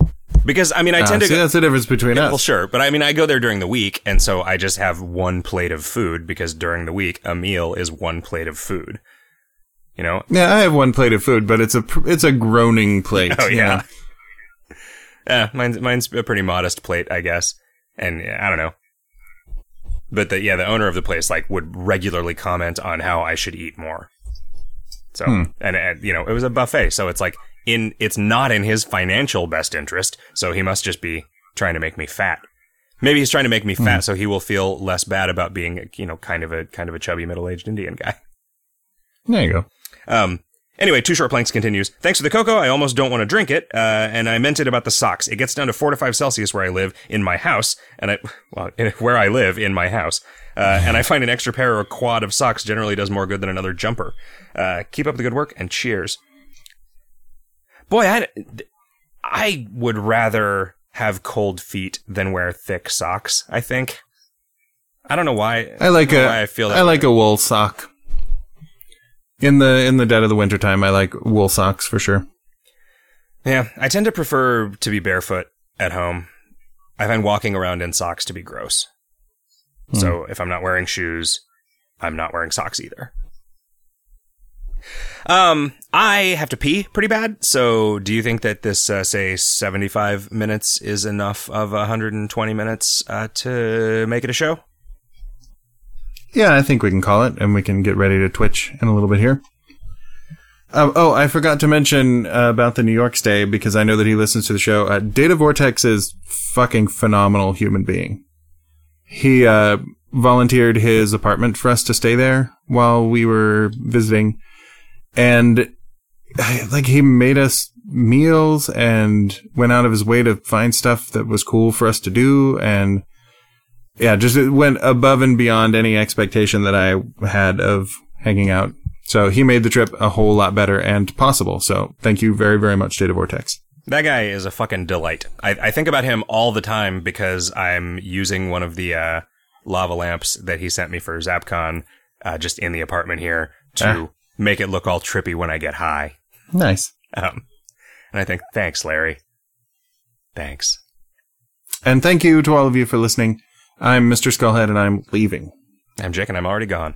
Because I mean, I Ah, tend to see, go, that's the difference between us. well, sure, but I mean, I go there during the week, and so I just have one plate of food because during the week a meal is one plate of food. You know, Yeah, I have one plate of food, but it's a it's a groaning plate. Oh yeah. Yeah, mine's mine's a pretty modest plate, I guess. And yeah, I don't know. But the yeah, the owner of the place like would regularly comment on how I should eat more. So Hmm. and, and you know, it was a buffet, so it's like in it's not in his financial best interest, so he must just be trying to make me fat. Maybe he's trying to make me fat so he will feel less bad about being, you know, kind of a kind of a chubby middle-aged Indian guy. There you go. Um, anyway, Two Short Plancks continues. Thanks for the cocoa. I almost don't want to drink it. Uh, and I meant it about the socks. It gets down to four to five Celsius where I live in my house. And I, well, in- where I live in my house. Uh, and I find an extra pair or quad of socks generally does more good than another jumper. Uh, keep up the good work and cheers. Boy, I, I would rather have cold feet than wear thick socks, I think. I don't know why. I like a I feel that I like way. a wool sock. In the in the dead of the winter time, I like wool socks for sure. Yeah, I tend to prefer to be barefoot at home. I find walking around in socks to be gross. So if I'm not wearing shoes, I'm not wearing socks either. Um, I have to pee pretty bad. So do you think that this, uh, say, 75 minutes is enough of 120 minutes uh, to make it a show? Yeah, I think we can call it, and we can get ready to twitch in a little bit here. Um, oh, I forgot to mention uh, about the New York stay because I know that he listens to the show. Uh, Data Vortex is fucking phenomenal human being. He uh, volunteered his apartment for us to stay there while we were visiting, and like he made us meals and went out of his way to find stuff that was cool for us to do and yeah, just it went above and beyond any expectation that I had of hanging out. So he made the trip a whole lot better and possible. So thank you very, very much, Data Vortex. That guy is a fucking delight. I, I think about him all the time because I'm using one of the uh, lava lamps that he sent me for ZapCon uh, just in the apartment here to Ah. make it look all trippy when I get high. Nice. Um, and I think, thanks, Larry. Thanks. And thank you to all of you for listening. I'm Mr. Skullhead and I'm leaving. I'm Jick and I'm already gone.